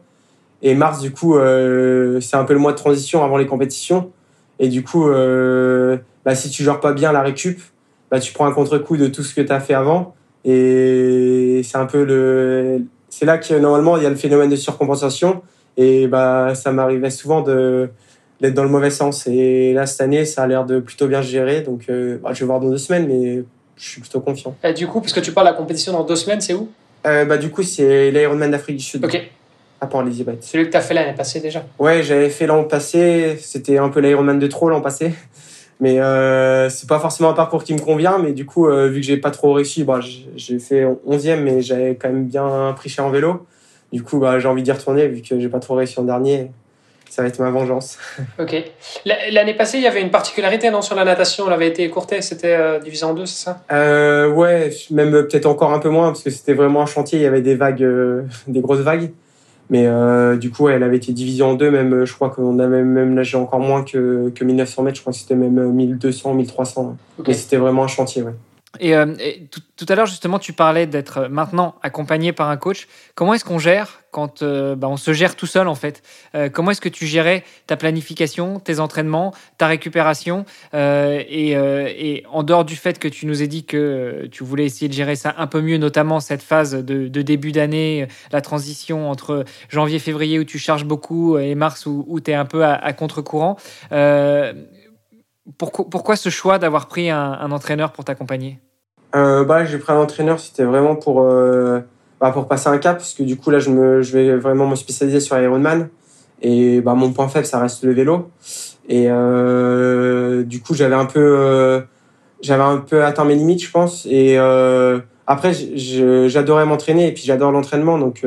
Et mars, du coup, euh, c'est un peu le mois de transition avant les compétitions. Et du coup, euh, bah, si tu gères pas bien la récup, bah, tu prends un contre-coup de tout ce que tu as fait avant. Et c'est un peu le. C'est là que normalement il y a le phénomène de surcompensation. Et bah, ça m'arrivait souvent de d'être dans le mauvais sens. Et là, cette année, ça a l'air de plutôt bien gérer. Donc, euh, bah, je vais voir dans deux semaines, mais je suis plutôt confiant. Et du coup, parce que tu parles de la compétition dans deux semaines, c'est où? Euh, bah, Du coup, c'est l'Ironman d'Afrique du Sud. Ok. À Port-Elizabeth. Celui que tu as fait l'année passée déjà Ouais, j'avais fait l'an passé. C'était un peu l'Ironman de trop l'an passé. Mais euh, c'est pas forcément un parcours qui me convient. Mais du coup, euh, vu que j'ai pas trop réussi, bah, j'ai fait 11e, mais j'avais quand même bien pris cher en vélo. Du coup, bah, j'ai envie d'y retourner vu que j'ai pas trop réussi en dernier ça va être ma vengeance. Ok. L'année passée, il y avait une particularité non, sur la natation, elle avait été écourtée, c'était euh, divisé en deux, c'est ça? Euh, Ouais, même peut-être encore un peu moins, parce que c'était vraiment un chantier, il y avait des vagues, euh, des grosses vagues. Mais euh, du coup, elle avait été divisée en deux, même je crois qu'on avait même nagé encore moins que, que 1900 mètres, je crois que c'était même 1200, 1300. Mais c'était vraiment un chantier, ouais. Et, euh, tout, à l'heure, justement, tu parlais d'être maintenant accompagné par un coach. Comment est-ce qu'on gère quand euh, bah, on se gère tout seul, en fait? Euh, Comment est-ce que tu gérais ta planification, tes entraînements, ta récupération? Et, en dehors du fait que tu nous aies dit que tu voulais essayer de gérer ça un peu mieux, notamment cette phase de, début d'année, la transition entre janvier-février où tu charges beaucoup et mars où, où tu es un peu à contre-courant pourquoi, ce choix d'avoir pris un, entraîneur pour t'accompagner? Euh, bah, J'ai pris un entraîneur, c'était vraiment pour, euh, bah, pour passer un cap, parce que du coup, là, je, me, je vais vraiment me spécialiser sur Ironman. Et bah, mon point faible, ça reste le vélo. Et euh, du coup, j'avais un peu, j'avais un peu atteint mes limites, je pense. Et après, j'adorais m'entraîner, et puis j'adore l'entraînement, donc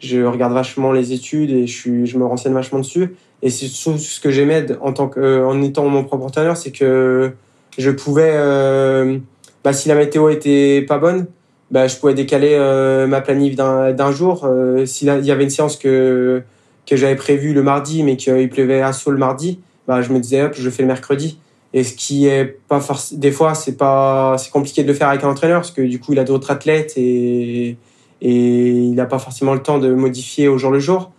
je regarde vachement les études et je, suis, je me renseigne vachement dessus. Et c'est ce que j'aimais en tant que, en étant mon propre entraîneur, c'est que je pouvais, euh, bah, si la météo était pas bonne, bah, je pouvais décaler euh, ma planif d'un jour. Euh, S'il y avait une séance que, que j'avais prévue le mardi, mais qu'il pleuvait à saut le mardi, bah, je me disais, hop, je fais le mercredi. Et ce qui est pas forcément, des fois, c'est pas, c'est compliqué de le faire avec un entraîneur parce que du coup, il a d'autres athlètes et, et il n'a pas forcément le temps de modifier au jour le jour.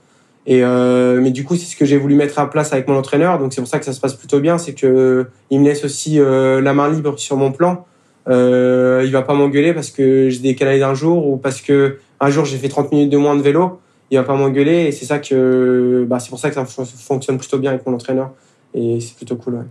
Et euh, mais du coup, c'est ce que j'ai voulu mettre à place avec mon entraîneur. Donc c'est pour ça que ça se passe plutôt bien, c'est que il me laisse aussi euh, la main libre sur mon plan. Euh, il va pas m'engueuler parce que j'ai décalé d'un jour ou parce que un jour j'ai fait 30 minutes de moins de vélo. Il va pas m'engueuler et c'est ça que bah, c'est pour ça que ça fonctionne plutôt bien avec mon entraîneur et c'est plutôt cool. Ouais.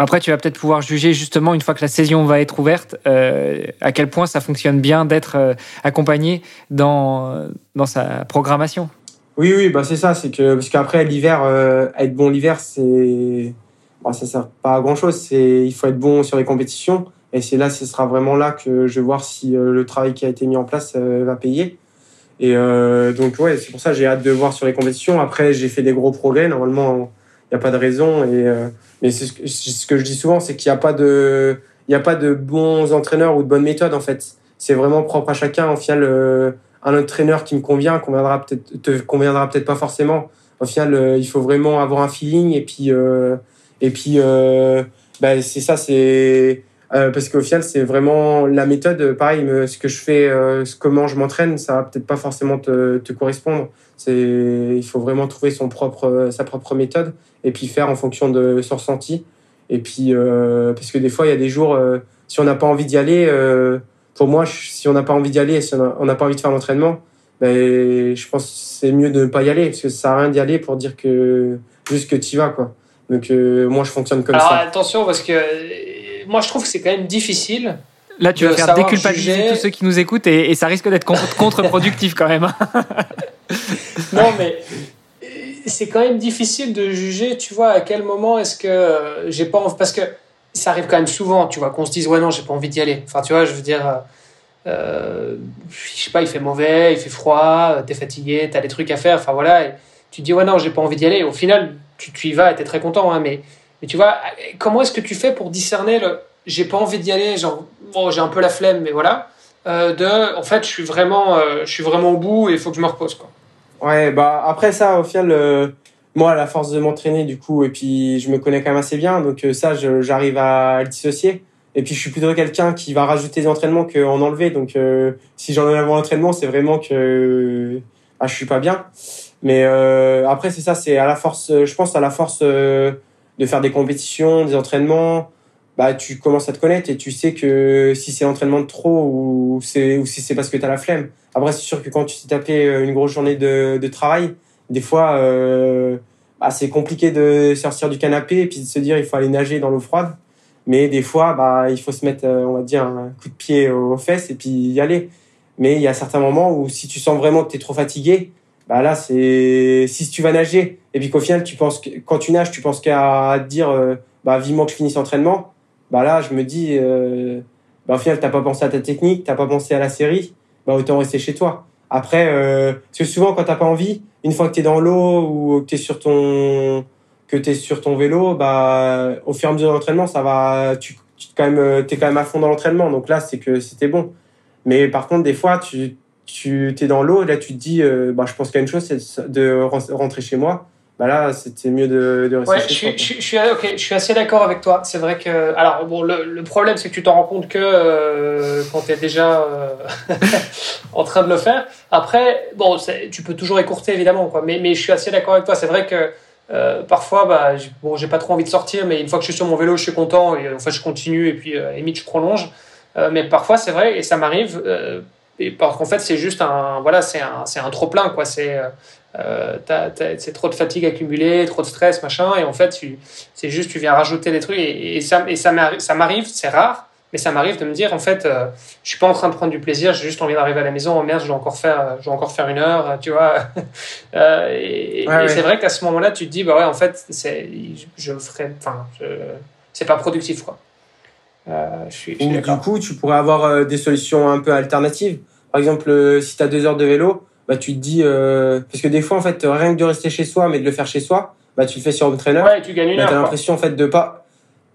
Après, tu vas peut-être pouvoir juger justement une fois que la saison va être ouverte, euh, à quel point ça fonctionne bien d'être euh, accompagné dans, dans sa programmation. Oui, oui, bah c'est ça, c'est que parce qu'après l'hiver, euh, être bon l'hiver, c'est bon, ça sert pas à grand chose. C'est il faut être bon sur les compétitions et c'est là, ce sera vraiment là que je vais voir si le travail qui a été mis en place va payer. Et donc ouais, c'est pour ça j'ai hâte de voir sur les compétitions. Après, j'ai fait des gros progrès. Normalement, il n'y a pas de raison et mais c'est ce, que je dis souvent, c'est qu'il n'y a pas de, il y a pas de bons entraîneurs ou de bonnes méthodes en fait. C'est vraiment propre à chacun. Au final, euh, un entraîneur qui me convient conviendra peut-être, te conviendra peut-être pas forcément. Au final, euh, il faut vraiment avoir un feeling et puis euh, et puis bah, c'est ça, c'est parce qu'au final, c'est vraiment la méthode. Pareil, ce que je fais, comment je m'entraîne, ça va peut-être pas forcément te, te correspondre. C'est, il faut vraiment trouver son propre, sa propre méthode et puis faire en fonction de son ressenti. Et puis, euh, parce que des fois, il y a des jours, euh, si on n'a pas envie d'y aller, euh, pour moi, si on n'a pas envie d'y aller, si on n'a pas envie de faire l'entraînement, ben, je pense que c'est mieux de ne pas y aller, parce que ça sert à rien d'y aller pour dire que juste que tu y vas, quoi. Donc, moi, je fonctionne comme Alors, ça. attention, parce que moi, je trouve que c'est quand même difficile. Là, tu vas faire déculpabiliser tous ceux qui nous écoutent et, et ça risque d'être contre-productif quand même. non, mais c'est quand même difficile de juger, tu vois, à quel moment est-ce que euh, j'ai pas envie. Parce que ça arrive quand même souvent, tu vois, qu'on se dise, ouais, non, j'ai pas envie d'y aller. Enfin, tu vois, je veux dire, euh, euh je sais pas, il fait mauvais, il fait froid, t'es fatigué, t'as des trucs à faire, enfin voilà. Et tu dis, ouais, non, j'ai pas envie d'y aller. Au final, tu, tu y vas t'es très content, hein, mais, mais tu vois, comment est-ce que tu fais pour discerner le j'ai pas envie d'y aller, genre, bon, j'ai un peu la flemme, mais voilà, euh, de, en fait, je suis vraiment, je suis vraiment au bout et il faut que je me repose, quoi. Ouais, bah après ça, au final, euh, moi, à la force de m'entraîner, du coup, et puis je me connais quand même assez bien, donc euh, ça, j'arrive à le dissocier. Et puis je suis plutôt quelqu'un qui va rajouter des entraînements qu'en enlever. Donc euh, si j'en ai un entraînement, c'est vraiment que ah, je suis pas bien. Mais après, c'est ça, c'est à la force, je pense à la force de faire des compétitions, des entraînements, bah, tu commences à te connaître et tu sais que si c'est l'entraînement de trop ou, ou si c'est parce que tu as la flemme. Après, c'est sûr que quand tu t'es tapé euh, une grosse journée de travail, des fois, euh, bah, c'est compliqué de sortir du canapé et puis de se dire il faut aller nager dans l'eau froide. Mais des fois, bah, il faut se mettre, euh, on va dire, un coup de pied aux fesses et puis y aller. Mais il y a certains moments où si tu sens vraiment que tu es trop fatigué, bah là, c'est si tu vas nager et puis qu'au final, tu penses quand tu nages, tu penses qu'à dire euh, bah, vivement que je finisse l'entraînement, bah là, je me dis, bah, au final, t'as pas pensé à ta technique, t'as pas pensé à la série, bah autant rester chez toi. Après, euh, parce que souvent, quand t'as pas envie, une fois que t'es dans l'eau ou que t'es sur ton que t'es sur ton vélo, bah au fur et à mesure de l'entraînement, ça va, tu, tu quand même, t'es quand même à fond dans l'entraînement. Donc là, c'est que c'était bon. Mais par contre, des fois, tu tu es dans l'eau, là, tu te dis, euh, bah, je pense qu'il y a une chose, c'est de rentrer chez moi bah là, c'était mieux de, de rester ouais, je, suis, je, suis, je suis assez d'accord avec toi. C'est vrai que. Alors, bon, le, le problème, c'est que tu t'en rends compte que euh, quand tu es déjà euh, en train de le faire. Après, bon, tu peux toujours écourter, évidemment, quoi. Mais, mais je suis assez d'accord avec toi. C'est vrai que euh, parfois, bah, bon, j'ai pas trop envie de sortir, mais une fois que je suis sur mon vélo, je suis content et en fait, je continue et puis, limite, je prolonge. Mais parfois, c'est vrai, et ça m'arrive. et parce qu'en fait, c'est juste un. Voilà, c'est un, un trop-plein, quoi. C'est c'est trop de fatigue accumulée, trop de stress, machin, et en fait, c'est juste, tu viens rajouter des trucs, et, ça, et ça m'arrive, c'est rare, mais ça m'arrive de me dire, en fait, euh, je suis pas en train de prendre du plaisir, j'ai juste envie d'arriver à la maison, oh merde, je dois encore faire, je dois encore faire une heure, tu vois. euh, et, c'est vrai qu'à ce moment-là, tu te dis, bah ouais, en fait, c'est, je ferai, enfin, c'est pas productif, quoi. Euh, je suis, du coup, tu pourrais avoir euh, des solutions un peu alternatives. Par exemple, si tu as deux heures de vélo, bah tu te dis euh, parce que des fois en fait rien que de rester chez soi mais de le faire chez soi bah tu le fais sur home trainer. Ouais, tu gagnes une bah, t'as l'impression en fait de pas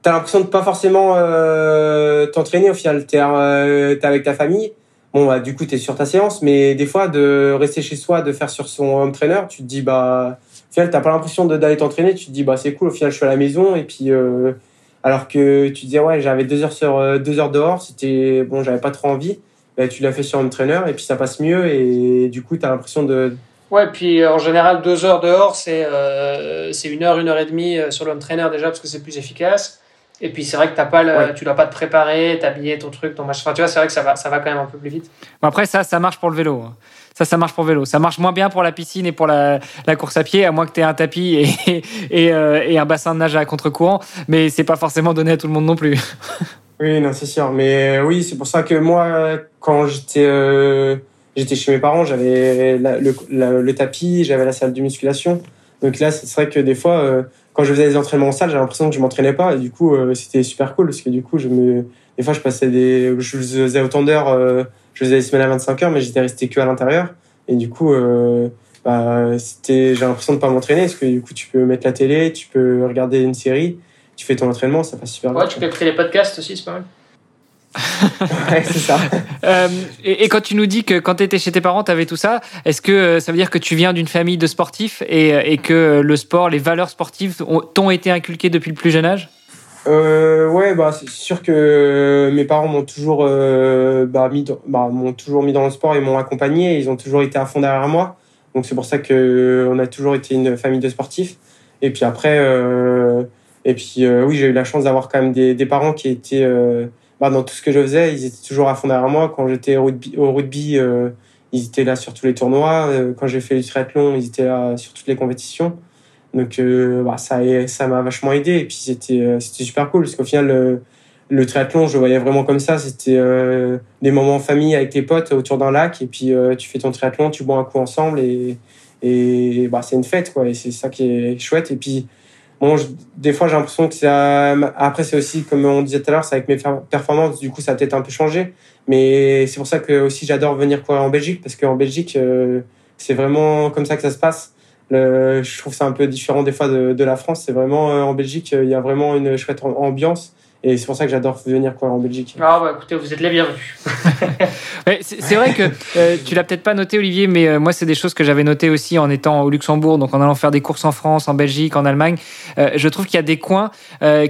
t'as l'impression de pas forcément euh, t'entraîner au final. T'es euh, avec ta famille. Bon bah du coup t'es sur ta séance mais des fois de rester chez soi de faire sur son home trainer tu te dis bah au final t'as pas l'impression d'aller t'entraîner. Tu te dis bah c'est cool au final je suis à la maison. Et puis euh, alors que tu disais ouais j'avais deux heures sur deux heures dehors c'était bon j'avais pas trop envie bah, tu l'as fait sur un trainer et puis ça passe mieux et du coup tu as l'impression de Ouais, puis en général, deux heures dehors, c'est euh, c'est une heure, une heure et demie euh, sur le trainer déjà parce que c'est plus efficace. Et puis c'est vrai que as pas le, tu dois pas te préparer, t'habiller ton truc, ton machin. Enfin, tu vois, c'est vrai que ça va, ça va quand même un peu plus vite. après, ça, ça marche pour le vélo. Hein. Ça, ça marche pour le vélo. Ça marche moins bien pour la piscine et pour la, la course à pied, à moins que tu aies un tapis et, et, euh, et, un bassin de nage à contre-courant. Mais c'est pas forcément donné à tout le monde non plus. Oui, non, c'est sûr. Mais euh, oui, c'est pour ça que moi, quand j'étais euh, chez mes parents, j'avais le, tapis, j'avais la salle de musculation. Donc là, c'est vrai que des fois, euh, quand je faisais des entraînements en salle, j'avais l'impression que je m'entraînais pas. Et du coup, c'était super cool parce que du coup, des fois, je passais des, je faisais autant d'heures, je faisais des semaines à 25 heures, mais j'étais resté que à l'intérieur. Et du coup, bah, j'ai l'impression de pas m'entraîner parce que du coup, tu peux mettre la télé, tu peux regarder une série tu fais ton entraînement, ça passe super bien. Ouais, tu peux écouter les podcasts aussi, c'est pas mal. ouais, c'est ça. Euh, et, quand tu nous dis que quand tu étais chez tes parents, tu avais tout ça, est-ce que euh, ça veut dire que tu viens d'une famille de sportifs et, euh, et, que le sport, les valeurs sportives t'ont été inculquées depuis le plus jeune âge? Euh, Ouais, bah, c'est sûr que mes parents m'ont toujours, bah, mis dans, bah, m'ont toujours mis dans le sport et m'ont accompagné. Ils ont toujours été à fond derrière moi. Donc c'est pour ça qu'on a toujours été une famille de sportifs. Et puis après et puis euh, oui, j'ai eu la chance d'avoir quand même des, des, parents qui étaient euh, bah, dans tout ce que je faisais, ils étaient toujours à fond derrière moi. Quand j'étais au rugby, euh, ils étaient là sur tous les tournois. quand j'ai fait le triathlon, ils étaient là sur toutes les compétitions. Donc bah, ça ça m'a vachement aidé. Et puis c'était c'était super cool. Parce qu'au final le, le, triathlon, je voyais vraiment comme ça, c'était des moments en famille avec tes potes autour d'un lac. Et puis tu fais ton triathlon, tu bois un coup ensemble. Et et bah c'est une fête quoi. Et c'est ça qui est chouette. Et puis Bon, des fois, j'ai l'impression que c'est. Après, c'est aussi, comme on disait tout à l'heure, c'est avec mes performances, du coup, ça a peut-être un peu changé. Mais c'est pour ça que aussi j'adore venir courir en Belgique, parce qu'en Belgique, euh, c'est vraiment comme ça que ça se passe. Le, je trouve ça un peu différent des fois de, de la France. C'est vraiment euh, en Belgique, il y a vraiment une chouette ambiance. Et c'est pour ça que j'adore venir courir en Belgique. Ah bah écoutez, vous êtes les bienvenus. c'est vrai que euh, tu l'as peut-être pas noté, Olivier, mais euh, moi, c'est des choses que j'avais notées aussi en étant au Luxembourg, donc en allant faire des courses en France, en Belgique, en Allemagne. Euh, je trouve qu'il y a des coins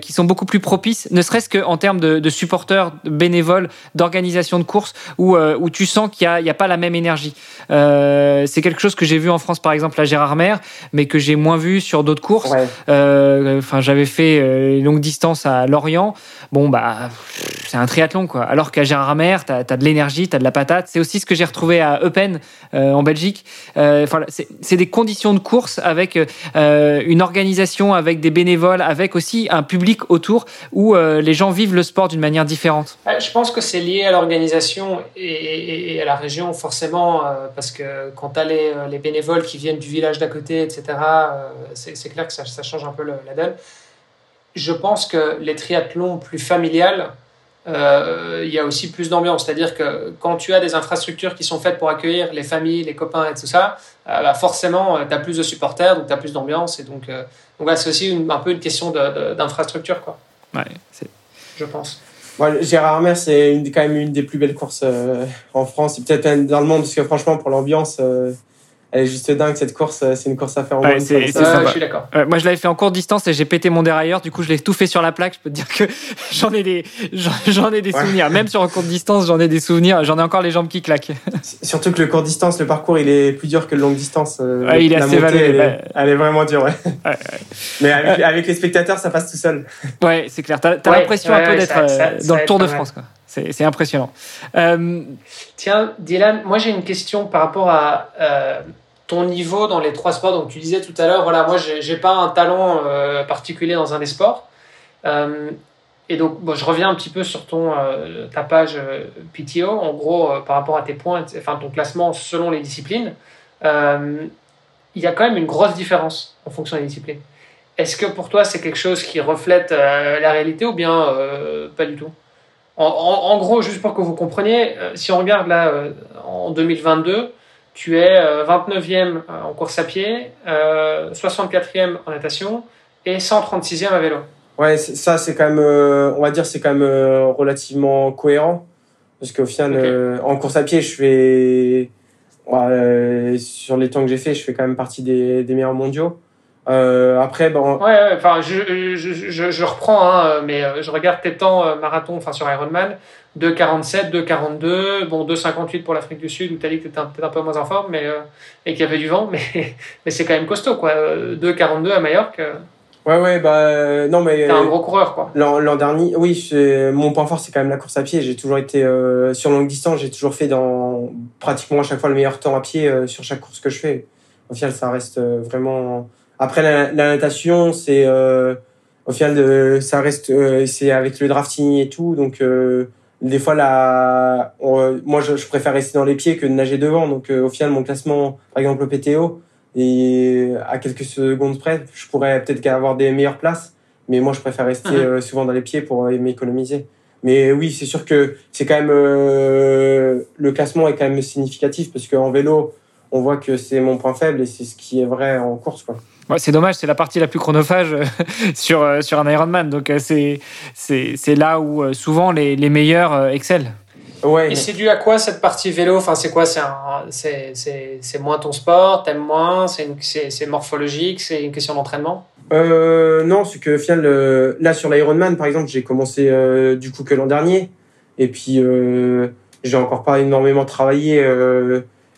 qui sont beaucoup plus propices, ne serait-ce qu'en termes de, de, supporters, de bénévoles, d'organisation de courses, où, où tu sens qu'il n'y a, a, pas la même énergie. c'est quelque chose que j'ai vu en France, par exemple, à Gérardmer, mais que j'ai moins vu sur d'autres courses. Enfin, j'avais fait une longue distance à Lorient bon, bah, c'est un triathlon, quoi. Alors qu'à Gérardmer, tu as, de l'énergie, tu as de la patate. C'est aussi ce que j'ai retrouvé à Eupen, euh, en Belgique. Euh, c'est des conditions de course avec euh, une organisation, avec des bénévoles, avec aussi un public autour où les gens vivent le sport d'une manière différente. Je pense que c'est lié à l'organisation et, à la région, forcément, parce que quand tu as les, bénévoles qui viennent du village d'à côté, etc., c'est clair que ça, ça, change un peu la donne je pense que les triathlons plus familiales, euh, il y a aussi plus d'ambiance. C'est-à-dire que quand tu as des infrastructures qui sont faites pour accueillir les familles, les copains et tout ça, euh, bah forcément, euh, tu as plus de supporters, donc tu as plus d'ambiance. Et donc, donc c'est aussi un peu une question d'infrastructure. quoi. Ouais, je pense. Gérard Armer, c'est quand même une des plus belles courses en France et peut-être dans le monde, parce que franchement, pour l'ambiance, elle est juste dingue cette course. Euh, c'est une course à faire en ouais, c'est, je suis d'accord. moi, je l'avais fait en courte distance et j'ai pété mon dérailleur. Du coup, je l'ai tout fait sur la plaque. Je peux te dire que j'en ai des, j'en ai des souvenirs. Même sur en courte distance, j'en ai des souvenirs. J'en ai encore les jambes qui claquent. Surtout que le court distance, le parcours, il est plus dur que le longue distance. Euh, ouais, il est assez montée, elle, est, vraiment dure, ouais. Mais avec, les spectateurs, ça passe tout seul. Ouais, c'est clair. T'as, as l'impression un peu d'être euh, dans le Tour de France, quoi. C'est impressionnant. Tiens, Dylan, moi j'ai une question par rapport à ton niveau dans les trois sports. Donc, tu disais tout à l'heure, voilà, moi, j'ai pas un talent euh, particulier dans un des sports. Euh, et donc, bon, je reviens un petit peu sur ton, euh, ta page PTO, en gros, par rapport à tes points, enfin, ton classement selon les disciplines. il y a quand même une grosse différence en fonction des disciplines. Est-ce que pour toi, c'est quelque chose qui reflète la réalité ou bien pas du tout? En, en, gros, juste pour que vous compreniez, si on regarde là en 2022, tu es 29e euh, euh, en course à pied, 64e euh, en natation et 136e à vélo. Ouais, ça c'est quand même, on va dire, c'est quand même relativement cohérent parce qu'au final, en course à pied, je fais, sur les temps que j'ai fait, je fais quand même partie des, des meilleurs mondiaux. après, bon. Ouais, enfin, je, je, je, reprends, hein, mais je regarde tes temps marathon, enfin sur Ironman. 2,47, 2,42, bon 2,58 pour l'Afrique du Sud où tu étais peut-être un peu moins en forme mais, euh, et qu'il y avait du vent, mais, mais c'est quand même costaud quoi. 2,42 à Majorque. Euh, ouais, ouais, bah non, mais. T'es un gros coureur quoi. L'an dernier, oui, mon point fort c'est quand même la course à pied. J'ai toujours été euh, sur longue distance, j'ai toujours fait dans pratiquement à chaque fois le meilleur temps à pied sur chaque course que je fais. Au final, ça reste vraiment. Après, la, natation, c'est. au final, ça reste. c'est avec le drafting et tout, donc des fois là moi je, préfère rester dans les pieds que de nager devant. Donc euh, au final mon classement par exemple au PTO et à quelques secondes près je pourrais peut-être avoir des meilleures places. Mais moi je préfère rester mhm. euh, souvent dans les pieds pour euh, m'économiser. Mais oui c'est sûr que c'est quand même le classement est quand même significatif parce qu'en vélo on voit que c'est mon point faible et c'est ce qui est vrai en course quoi c'est dommage, c'est la partie la plus chronophage euh, sur, euh, sur un Ironman. Donc, euh, c'est, c'est, là où souvent les, les meilleurs excellent. Ouais. Et c'est dû à quoi cette partie vélo? Enfin, c'est quoi? C'est, c'est, moins ton sport? T'aimes moins? C'est, morphologique? C'est une question d'entraînement? Non, c'est que final, là sur l'Ironman, par exemple, j'ai commencé du coup que l'an dernier. Et puis, j'ai encore pas énormément travaillé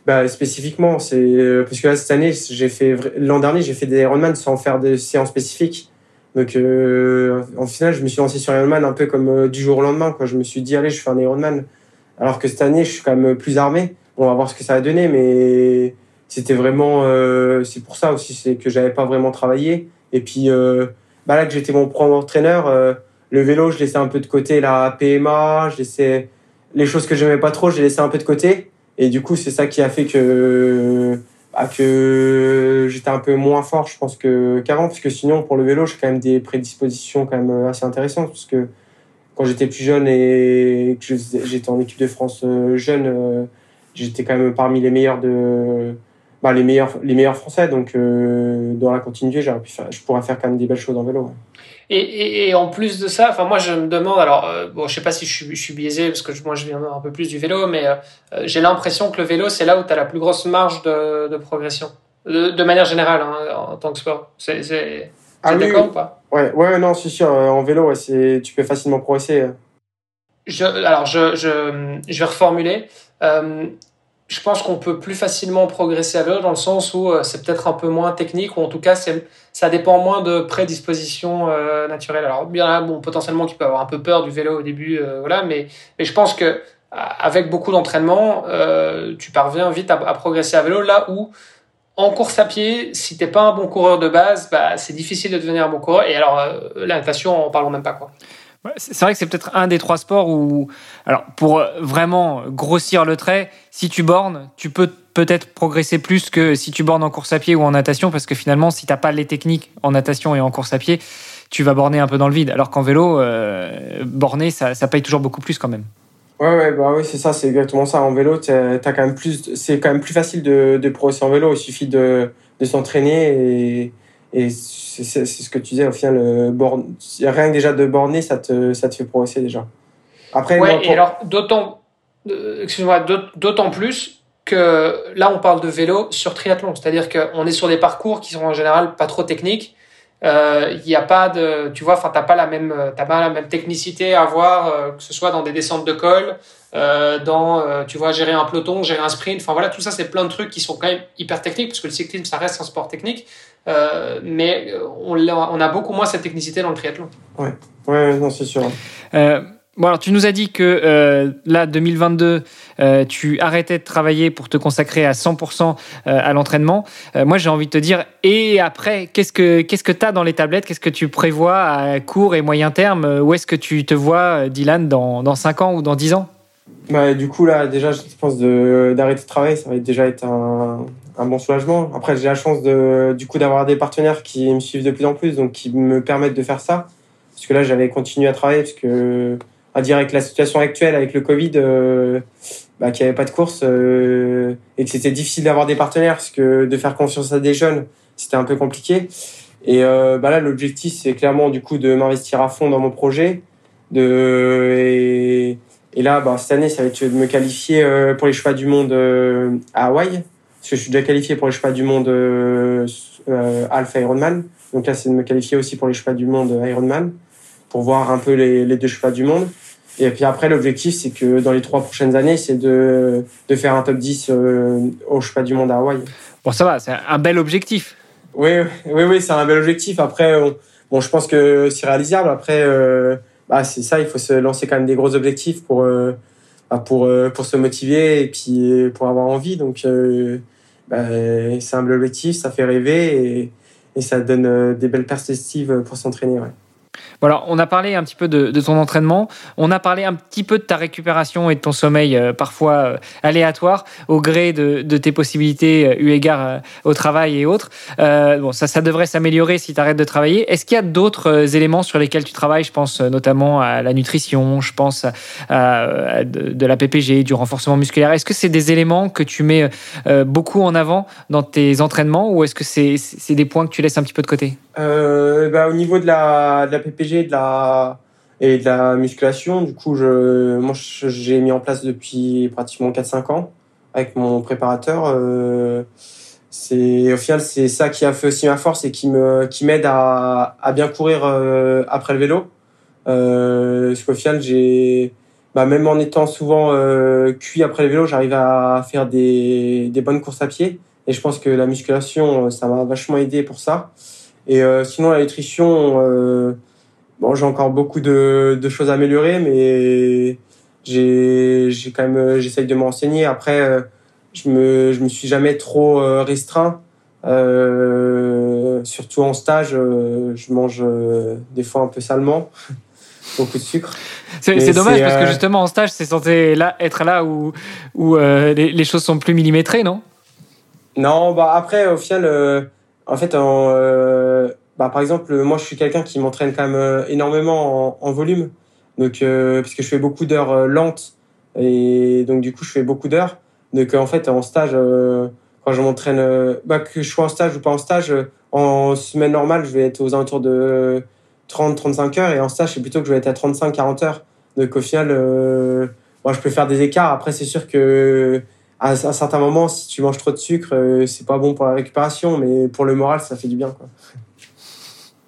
bah, spécifiquement, c'est euh, parce que là, cette année, j'ai fait l'an dernier, j'ai fait des Ironman sans faire des séances spécifiques. Donc, euh, en final, je me suis lancé sur Ironman un peu comme euh, du jour au lendemain. Quoi. Je me suis dit, allez, je fais un Ironman. Alors que cette année, je suis quand même plus armé. On va voir ce que ça va donner, mais c'était vraiment. Euh, c'est pour ça aussi, c'est que j'avais pas vraiment travaillé. Et puis, euh, bah là que j'étais mon propre entraîneur, le vélo, je laissais un peu de côté la PMA, je laissais les choses que j'aimais pas trop, je les laissais un peu de côté. Et du coup, c'est ça qui a fait que, bah, que j'étais un peu moins fort, je pense, que, qu'avant. Parce que sinon, pour le vélo, j'ai quand même des prédispositions quand même assez intéressantes. Parce que quand j'étais plus jeune et que j'étais en équipe de France euh, jeune, euh, j'étais quand même parmi les meilleurs de, bah, les meilleurs les meilleurs français. Donc dans la continuité, pu faire, je pourrais faire quand même des belles choses en vélo. Et, et, et, en plus de ça, enfin moi je me demande, alors bon, je sais pas si je suis, je suis biaisé parce que moi je viens un peu plus du vélo, mais j'ai l'impression que le vélo c'est là où tu as la plus grosse marge de, de progression, de, de, manière générale hein, en tant que sport. C'est ah, d'accord ou pas? Ouais, ouais, non, c'est sûr. En vélo, ouais, c'est, tu peux facilement progresser. Je, alors, je, je, je vais reformuler. Je pense qu'on peut plus facilement progresser à vélo dans le sens où euh, c'est peut-être un peu moins technique ou en tout cas ça dépend moins de prédisposition euh, naturelle. Alors bien bon potentiellement qui peut avoir un peu peur du vélo au début euh, voilà mais je pense que avec beaucoup d'entraînement euh, tu parviens vite à, progresser à vélo là où en course à pied, si t'es pas un bon coureur de base, bah, c'est difficile de devenir un bon coureur. Et alors, la natation, en parlons même pas. quoi. C'est vrai que c'est peut-être un des trois sports où, alors pour vraiment grossir le trait, si tu bornes, tu peux peut-être progresser plus que si tu bornes en course à pied ou en natation, parce que finalement, si t'as pas les techniques en natation et en course à pied, tu vas borner un peu dans le vide. Alors qu'en vélo, euh, borner, ça, paye toujours beaucoup plus quand même. Ouais, ouais, bah oui, c'est ça, c'est exactement ça. En vélo, t'as quand même plus, c'est quand même plus facile de, progresser en vélo. Il suffit de s'entraîner et, et c'est ce que tu disais, au final, euh, born, rien que déjà de borner, ça te, ça te fait progresser déjà. Après, ouais, et alors, d'autant, euh, excuse-moi, d'autant plus que là, on parle de vélo sur triathlon. C'est-à-dire qu'on est sur des parcours qui sont en général pas trop techniques il euh, n'y a pas de, tu vois, enfin, t'as pas la même, t'as pas la même technicité à avoir, euh, que ce soit dans des descentes de col, euh, dans, euh, tu vois, gérer un peloton, gérer un sprint. Enfin voilà, tout ça, c'est plein de trucs qui sont quand même hyper techniques, parce que le cyclisme, ça reste un sport technique. Mais on, on a beaucoup moins cette technicité dans le triathlon. Ouais, ouais, non, c'est sûr. Bon, alors tu nous as dit que euh, là, 2022, euh, tu arrêtais de travailler pour te consacrer à 100% euh, à l'entraînement. Euh, moi, j'ai envie de te dire, et après, qu'est-ce que qu'est-ce que tu as dans les tablettes? Qu'est-ce que tu prévois à court et moyen terme? Où est-ce que tu te vois, Dylan, dans, dans 5 ans ou dans 10 ans? Bah, Du coup, là, déjà, je pense d'arrêter de, travailler, ça va déjà être un, un bon soulagement. Après, j'ai la chance de, du coup d'avoir des partenaires qui me suivent de plus en plus, donc qui me permettent de faire ça. Parce que là, j'avais continué à travailler, parce que à dire avec la situation actuelle, avec le Covid, euh, bah, qu'il n'y avait pas de course euh, et que c'était difficile d'avoir des partenaires parce que de faire confiance à des jeunes, c'était un peu compliqué. Et euh, bah là, l'objectif, c'est clairement du coup de m'investir à fond dans mon projet. De, et, et là, bah, cette année, ça va être de me qualifier euh, pour les choix du monde à Hawaï. Parce que je suis déjà qualifié pour les choix du monde euh, Alpha Ironman. Donc là, c'est de me qualifier aussi pour les choix du monde Ironman pour voir un peu les, les deux choix du monde. Et puis après, l'objectif, c'est que dans les trois prochaines années, c'est de, de faire un top 10 euh, au pas du monde à Hawaï. Bon, ça va, c'est un bel objectif. Oui, oui, oui, c'est un bel objectif. Après, bon, je pense que c'est réalisable. Après, euh, bah, c'est ça, il faut se lancer quand même des gros objectifs pour, euh, bah, pour, euh, pour se motiver et puis pour avoir envie. Donc, euh, bah, c'est un bel objectif, ça fait rêver et, et ça donne des belles perspectives pour s'entraîner. Ouais. Bon on a parlé un petit peu de, ton entraînement, on a parlé un petit peu de ta récupération et de ton sommeil euh, parfois euh, aléatoire au gré de, tes possibilités euh, eu égard au travail et autres. Bon, ça, ça devrait s'améliorer si tu arrêtes de travailler. Est-ce qu'il y a d'autres éléments sur lesquels tu travailles? Je pense notamment à la nutrition, je pense à, de, la PPG, du renforcement musculaire. Est-ce que c'est des éléments que tu mets beaucoup en avant dans tes entraînements ou est-ce que c'est des points que tu laisses un petit peu de côté? Bah, Au niveau de la, de la PPG, de la et de la musculation. Du coup, je, moi, j'ai mis en place depuis pratiquement 4-5 ans avec mon préparateur. Euh, c'est au final c'est ça qui a fait aussi ma force et qui me qui m'aide à, à bien courir euh, après le vélo. Euh, parce qu'au final j'ai bah, même en étant souvent euh, cuit après le vélo, j'arrive à faire des, des bonnes courses à pied. Et je pense que la musculation, ça m'a vachement aidé pour ça. Et euh, sinon, la nutrition, euh, Bon, j'ai encore beaucoup de, de, choses à améliorer, mais j'ai, j'ai quand même, j'essaye de m'enseigner. Après, euh, je me, je me suis jamais trop euh, restreint. Euh, surtout en stage, euh, je mange des fois un peu salement, beaucoup de sucre. C'est, c'est dommage parce que justement en stage, c'est censé là, être là où, où les, les, choses sont plus millimétrées, non? Non, bah après, au final, en fait, en, bah, par exemple, moi, je suis quelqu'un qui m'entraîne quand même euh, énormément en, volume. Donc, euh, parce que je fais beaucoup d'heures euh, lentes. Et donc, du coup, je fais beaucoup d'heures. Donc, en fait, en stage, quand je m'entraîne, bah, que je sois en stage ou pas en stage, en semaine normale, je vais être aux alentours de 30-35 heures et en stage, c'est plutôt que je vais être à 35-40 heures. Donc au final, moi, je peux faire des écarts. Après, c'est sûr que à un certain moment, si tu manges trop de sucre, c'est pas bon pour la récupération, mais pour le moral, ça fait du bien. Quoi.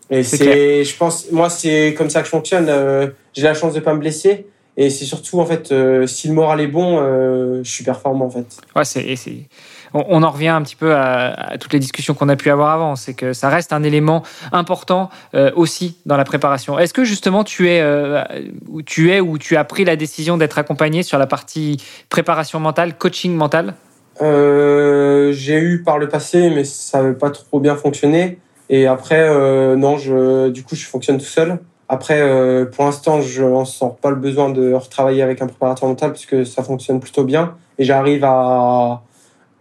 Et c'est, je pense, moi, c'est comme ça que je fonctionne. Euh, j'ai la chance de pas me blesser. Et c'est surtout, en fait, euh, si le moral est bon, euh, je suis performant, en fait. Ouais, c'est, On, en revient un petit peu à, toutes les discussions qu'on a pu avoir avant. C'est que ça reste un élément important aussi dans la préparation. Est-ce que justement tu es où tu es ou tu as pris la décision d'être accompagné sur la partie préparation mentale, coaching mental? J'ai eu par le passé, mais ça n'avait pas trop bien fonctionné. Et après, euh, non, je, du coup, je fonctionne tout seul. Après, euh, pour l'instant, je n'en sens pas le besoin de retravailler avec un préparateur mental puisque ça fonctionne plutôt bien et j'arrive à,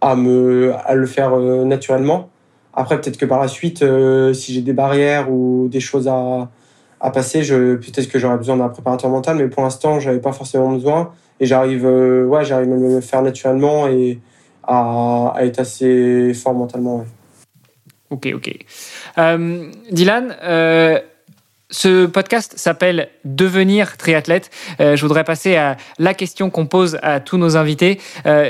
à, me, à le faire euh, naturellement. Après, peut-être que par la suite, euh, si j'ai des barrières ou des choses à, à passer, peut-être que j'aurais besoin d'un préparateur mental, mais pour l'instant, j'avais pas forcément besoin et j'arrive, ouais, j'arrive à me faire naturellement et à, être assez fort mentalement. Ouais. Ok, ok. Euh, Dylan, euh, ce podcast s'appelle Devenir triathlète. Euh, je voudrais passer à la question qu'on pose à tous nos invités.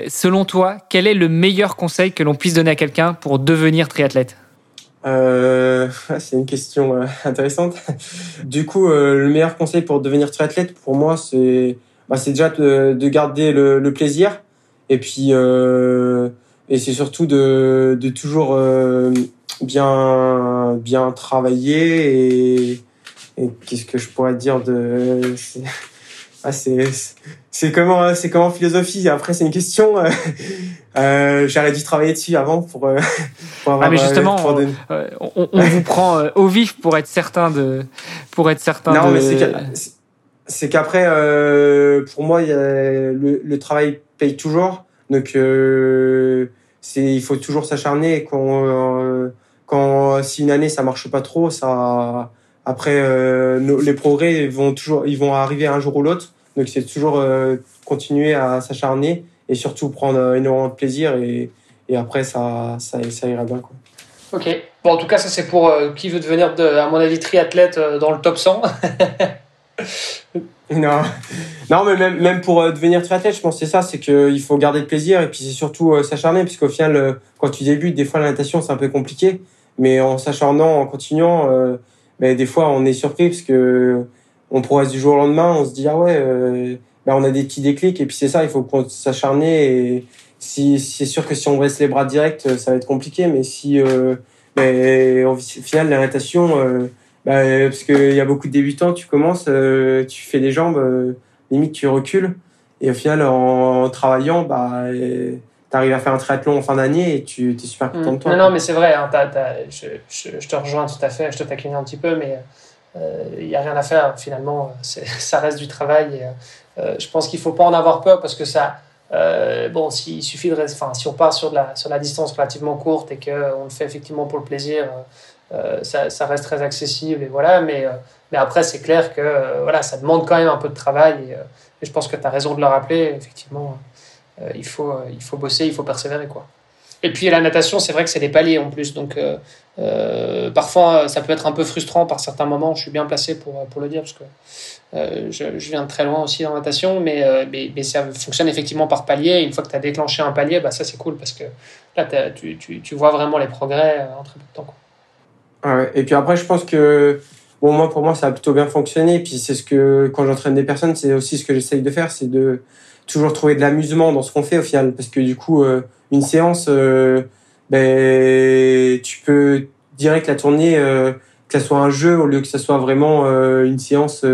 selon toi, quel est le meilleur conseil que l'on puisse donner à quelqu'un pour devenir triathlète? C'est une question intéressante. Du coup, le meilleur conseil pour devenir triathlète, pour moi, c'est bah, déjà de, de garder le, plaisir. Et puis, et c'est surtout de, de toujours bien bien travaillé et, qu'est-ce que je pourrais dire de c'est ah, c'est comment c'est comment philosophie. Après c'est une question. Euh, j'aurais dû travailler dessus avant pour, euh, pour avoir, ah mais justement euh, on, on, vous prend euh, au vif pour être certain de pour être certain non, mais c'est qu'après pour moi y a, le, le travail paye toujours. Donc c'est il faut toujours s'acharner. Quand quand si une année ça marche pas trop, ça après euh, les progrès vont toujours ils vont arriver un jour ou l'autre. Donc c'est toujours euh, continuer à s'acharner et surtout prendre euh, énormément de plaisir et, et après ça, ça, ça ira bien quoi. Ok. Bon en tout cas ça c'est pour qui veut devenir de, à mon avis triathlète dans le top 100. non, non, mais même, même pour devenir triathlète, je pense que c'est ça, c'est qu'il faut garder le plaisir et puis c'est surtout s'acharner, puisqu'au final, quand tu débutes, des fois la natation c'est un peu compliqué. Mais en s'acharnant, en continuant, euh, ben, des fois on est surpris parce que on progresse du jour au lendemain, on se dit ah ouais, euh, ben, on a des petits déclics. Et puis c'est ça, il faut s'acharner. Et si c'est sûr que si on reste les bras directs, ça va être compliqué, mais si euh, ben, au final la natation, euh, ben, parce qu'il y a beaucoup de débutants, tu commences, euh, tu fais des jambes, limite tu recules. Et au final en, travaillant, bah arrives à faire un triathlon en fin d'année et tu es super content de toi. Non, non, mais c'est vrai, hein, je, je, te rejoins tout à fait, je te taquine un petit peu, mais il euh, n'y a rien à faire finalement, ça reste du travail. Et, euh, je pense qu'il ne faut pas en avoir peur parce que ça. Euh, bon, s'il suffit de. Enfin, si on part sur, de la, sur la distance relativement courte et qu'on le fait effectivement pour le plaisir, ça, ça, reste très accessible et voilà, mais, mais après, c'est clair que voilà, ça demande quand même un peu de travail et, et je pense que tu as raison de le rappeler, effectivement. Euh, il, faut, euh, il faut bosser, il faut persévérer. Quoi. Et puis la natation, c'est vrai que c'est des paliers en plus. Donc euh, parfois, ça peut être un peu frustrant par certains moments. Je suis bien placé pour, pour le dire parce que je, viens de très loin aussi en natation. Mais, mais, ça fonctionne effectivement par palier. Une fois que tu as déclenché un palier, bah, ça c'est cool parce que là, tu, tu, vois vraiment les progrès en très peu de temps. Quoi. Ah. Et puis après, je pense que bon, moi, pour moi, ça a plutôt bien fonctionné. Puis c'est ce que, quand j'entraîne des personnes, c'est aussi ce que j'essaye de faire, c'est de toujours trouver de l'amusement dans ce qu'on fait au final. Parce que du coup euh, une séance euh, ben tu peux direct la tourner euh, que ça soit un jeu au lieu que ça soit vraiment une séance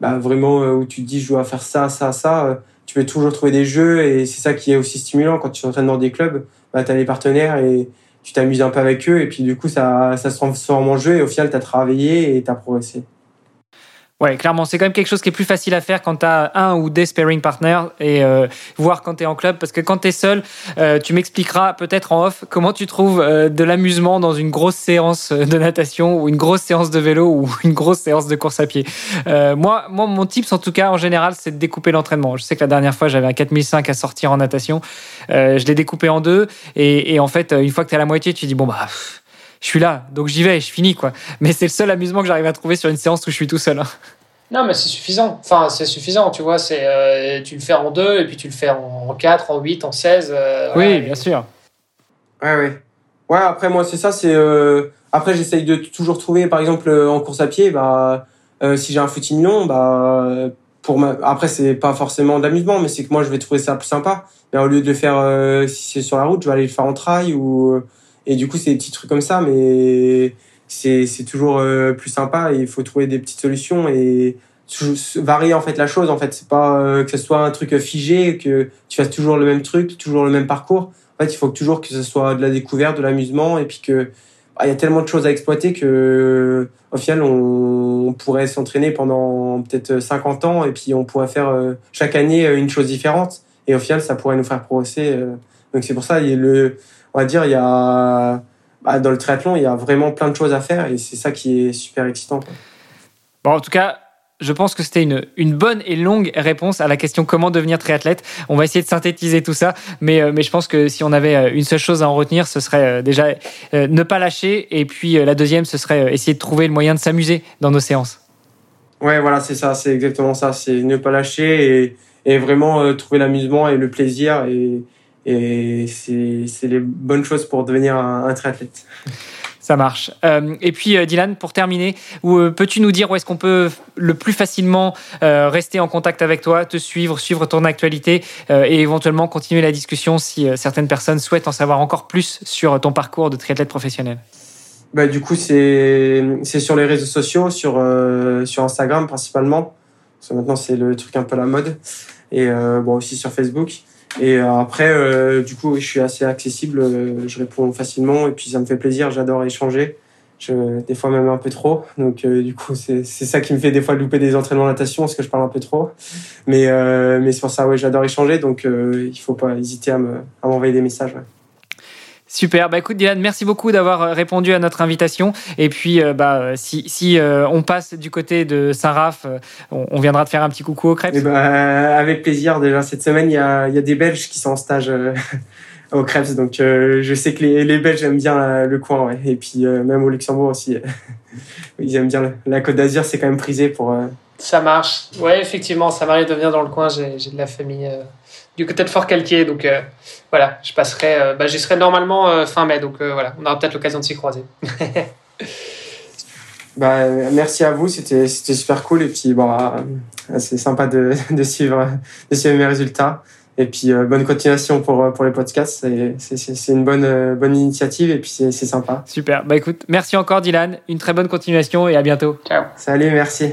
bah, vraiment où tu te dis je dois faire ça ça ça tu peux toujours trouver des jeux. Et c'est ça qui est aussi stimulant quand tu t'entraînes dans des clubs. Bah tu as les partenaires et tu t'amuses un peu avec eux et puis du coup ça ça se transforme en jeu et au final tu travaillé et tu as progressé Ouais, clairement, c'est quand même quelque chose qui est plus facile à faire quand tu as un ou des sparring partners et euh, voir quand tu es en club. Parce que quand tu es seul, euh, tu m'expliqueras peut-être en off comment tu trouves euh, de l'amusement dans une grosse séance de natation ou une grosse séance de vélo ou une grosse séance de course à pied. moi, moi, mon tips en tout cas, en général, c'est de découper l'entraînement. Je sais que la dernière fois, j'avais un 4005 à sortir en natation. je l'ai découpé en deux et, et, en fait, une fois que tu es à la moitié, tu dis bon, bah je suis là, donc j'y vais, je finis quoi. Mais c'est le seul amusement que j'arrive à trouver sur une séance où je suis tout seul. Hein. Non, mais c'est suffisant. Enfin, c'est suffisant, tu vois. C'est, euh, tu le fais en deux, et puis tu le fais en 4, en 8, en 16. Euh, oui, bien sûr. Ouais, ouais. Ouais, après, moi, c'est ça. C'est, euh, Après, j'essaye de toujours trouver, par exemple, en course à pied, bah, si j'ai un footing long, bah, pour ma... après, c'est pas forcément d'amusement, mais c'est que moi, je vais trouver ça plus sympa. Mais au lieu de le faire, si c'est sur la route, je vais aller le faire en trail ou et du coup, c'est des petits trucs comme ça, mais c'est toujours euh, plus sympa il faut trouver des petites solutions et varier en fait la chose. En fait, c'est pas euh, que ce soit un truc figé, que tu fasses toujours le même truc, toujours le même parcours. En fait, il faut toujours que ce soit de la découverte, de l'amusement et puis que bah, il y a tellement de choses à exploiter que au final on, pourrait s'entraîner pendant peut-être 50 ans et puis on pourrait faire euh, chaque année une chose différente et au final ça pourrait nous faire progresser donc c'est pour ça il le on va dire, il y a bah, dans le triathlon, il y a vraiment plein de choses à faire et c'est ça qui est super excitant. Bon, en tout cas, je pense que c'était une, une, bonne et longue réponse à la question comment devenir triathlète? On va essayer de synthétiser tout ça, mais, euh, mais je pense que si on avait euh, une seule chose à en retenir, ce serait euh, déjà ne pas lâcher, et puis la deuxième, ce serait essayer de trouver le moyen de s'amuser dans nos séances. Ouais, voilà, c'est ça, c'est exactement ça, c'est ne pas lâcher et, et vraiment trouver l'amusement et le plaisir et, et c'est les bonnes choses pour devenir un, triathlète. Ça marche. Euh, et puis, euh, Dylan, pour terminer, euh, peux-tu nous dire où est-ce qu'on peut le plus facilement rester en contact avec toi, te suivre, suivre ton actualité et éventuellement continuer la discussion si certaines personnes souhaitent en savoir encore plus sur ton parcours de triathlète professionnel? Bah, Du coup, c'est sur les réseaux sociaux, sur, sur Instagram principalement. Parce que maintenant, c'est le truc un peu la mode. Et bon, aussi sur Facebook. Et euh, après, euh, du coup, je suis assez accessible, euh, je réponds facilement et puis ça me fait plaisir, j'adore échanger. Je, des fois même un peu trop. Donc du coup, c'est ça qui me fait des fois louper des entraînements de natation parce que je parle un peu trop. Mais, mais c'est pour ça, ouais, j'adore échanger. Donc il faut pas hésiter à m'envoyer des messages. Ouais. Super. Bah écoute, Dylan, merci beaucoup d'avoir euh, répondu à notre invitation. Et puis, euh, bah, si, si euh, on passe du côté de Saint-Raph, on, viendra te faire un petit coucou au crêpes. Eh bah, avec plaisir. Déjà, cette semaine, il y a, y a, des Belges qui sont en stage au crêpes. Donc, je sais que les, les Belges aiment bien le coin. Ouais. Et puis, même au Luxembourg aussi. Ils aiment bien la Côte d'Azur, c'est quand même prisé pour. Ça marche. Ouais, effectivement, ça m'arrive de venir dans le coin. J'ai de la famille du côté de Fort-Calquier. Donc euh, voilà, je passerai, euh, bah, j'y serai normalement euh, fin mai. Donc voilà, on aura peut-être l'occasion de s'y croiser. bah, merci à vous, c'était super cool. Et puis bon, c'est sympa de, de, suivre, de suivre mes résultats. Et puis bonne continuation pour, pour les podcasts. C'est une bonne, bonne initiative et puis c'est sympa. Super. Bah écoute, merci encore Dylan. Une très bonne continuation et à bientôt. Ciao. Salut, merci.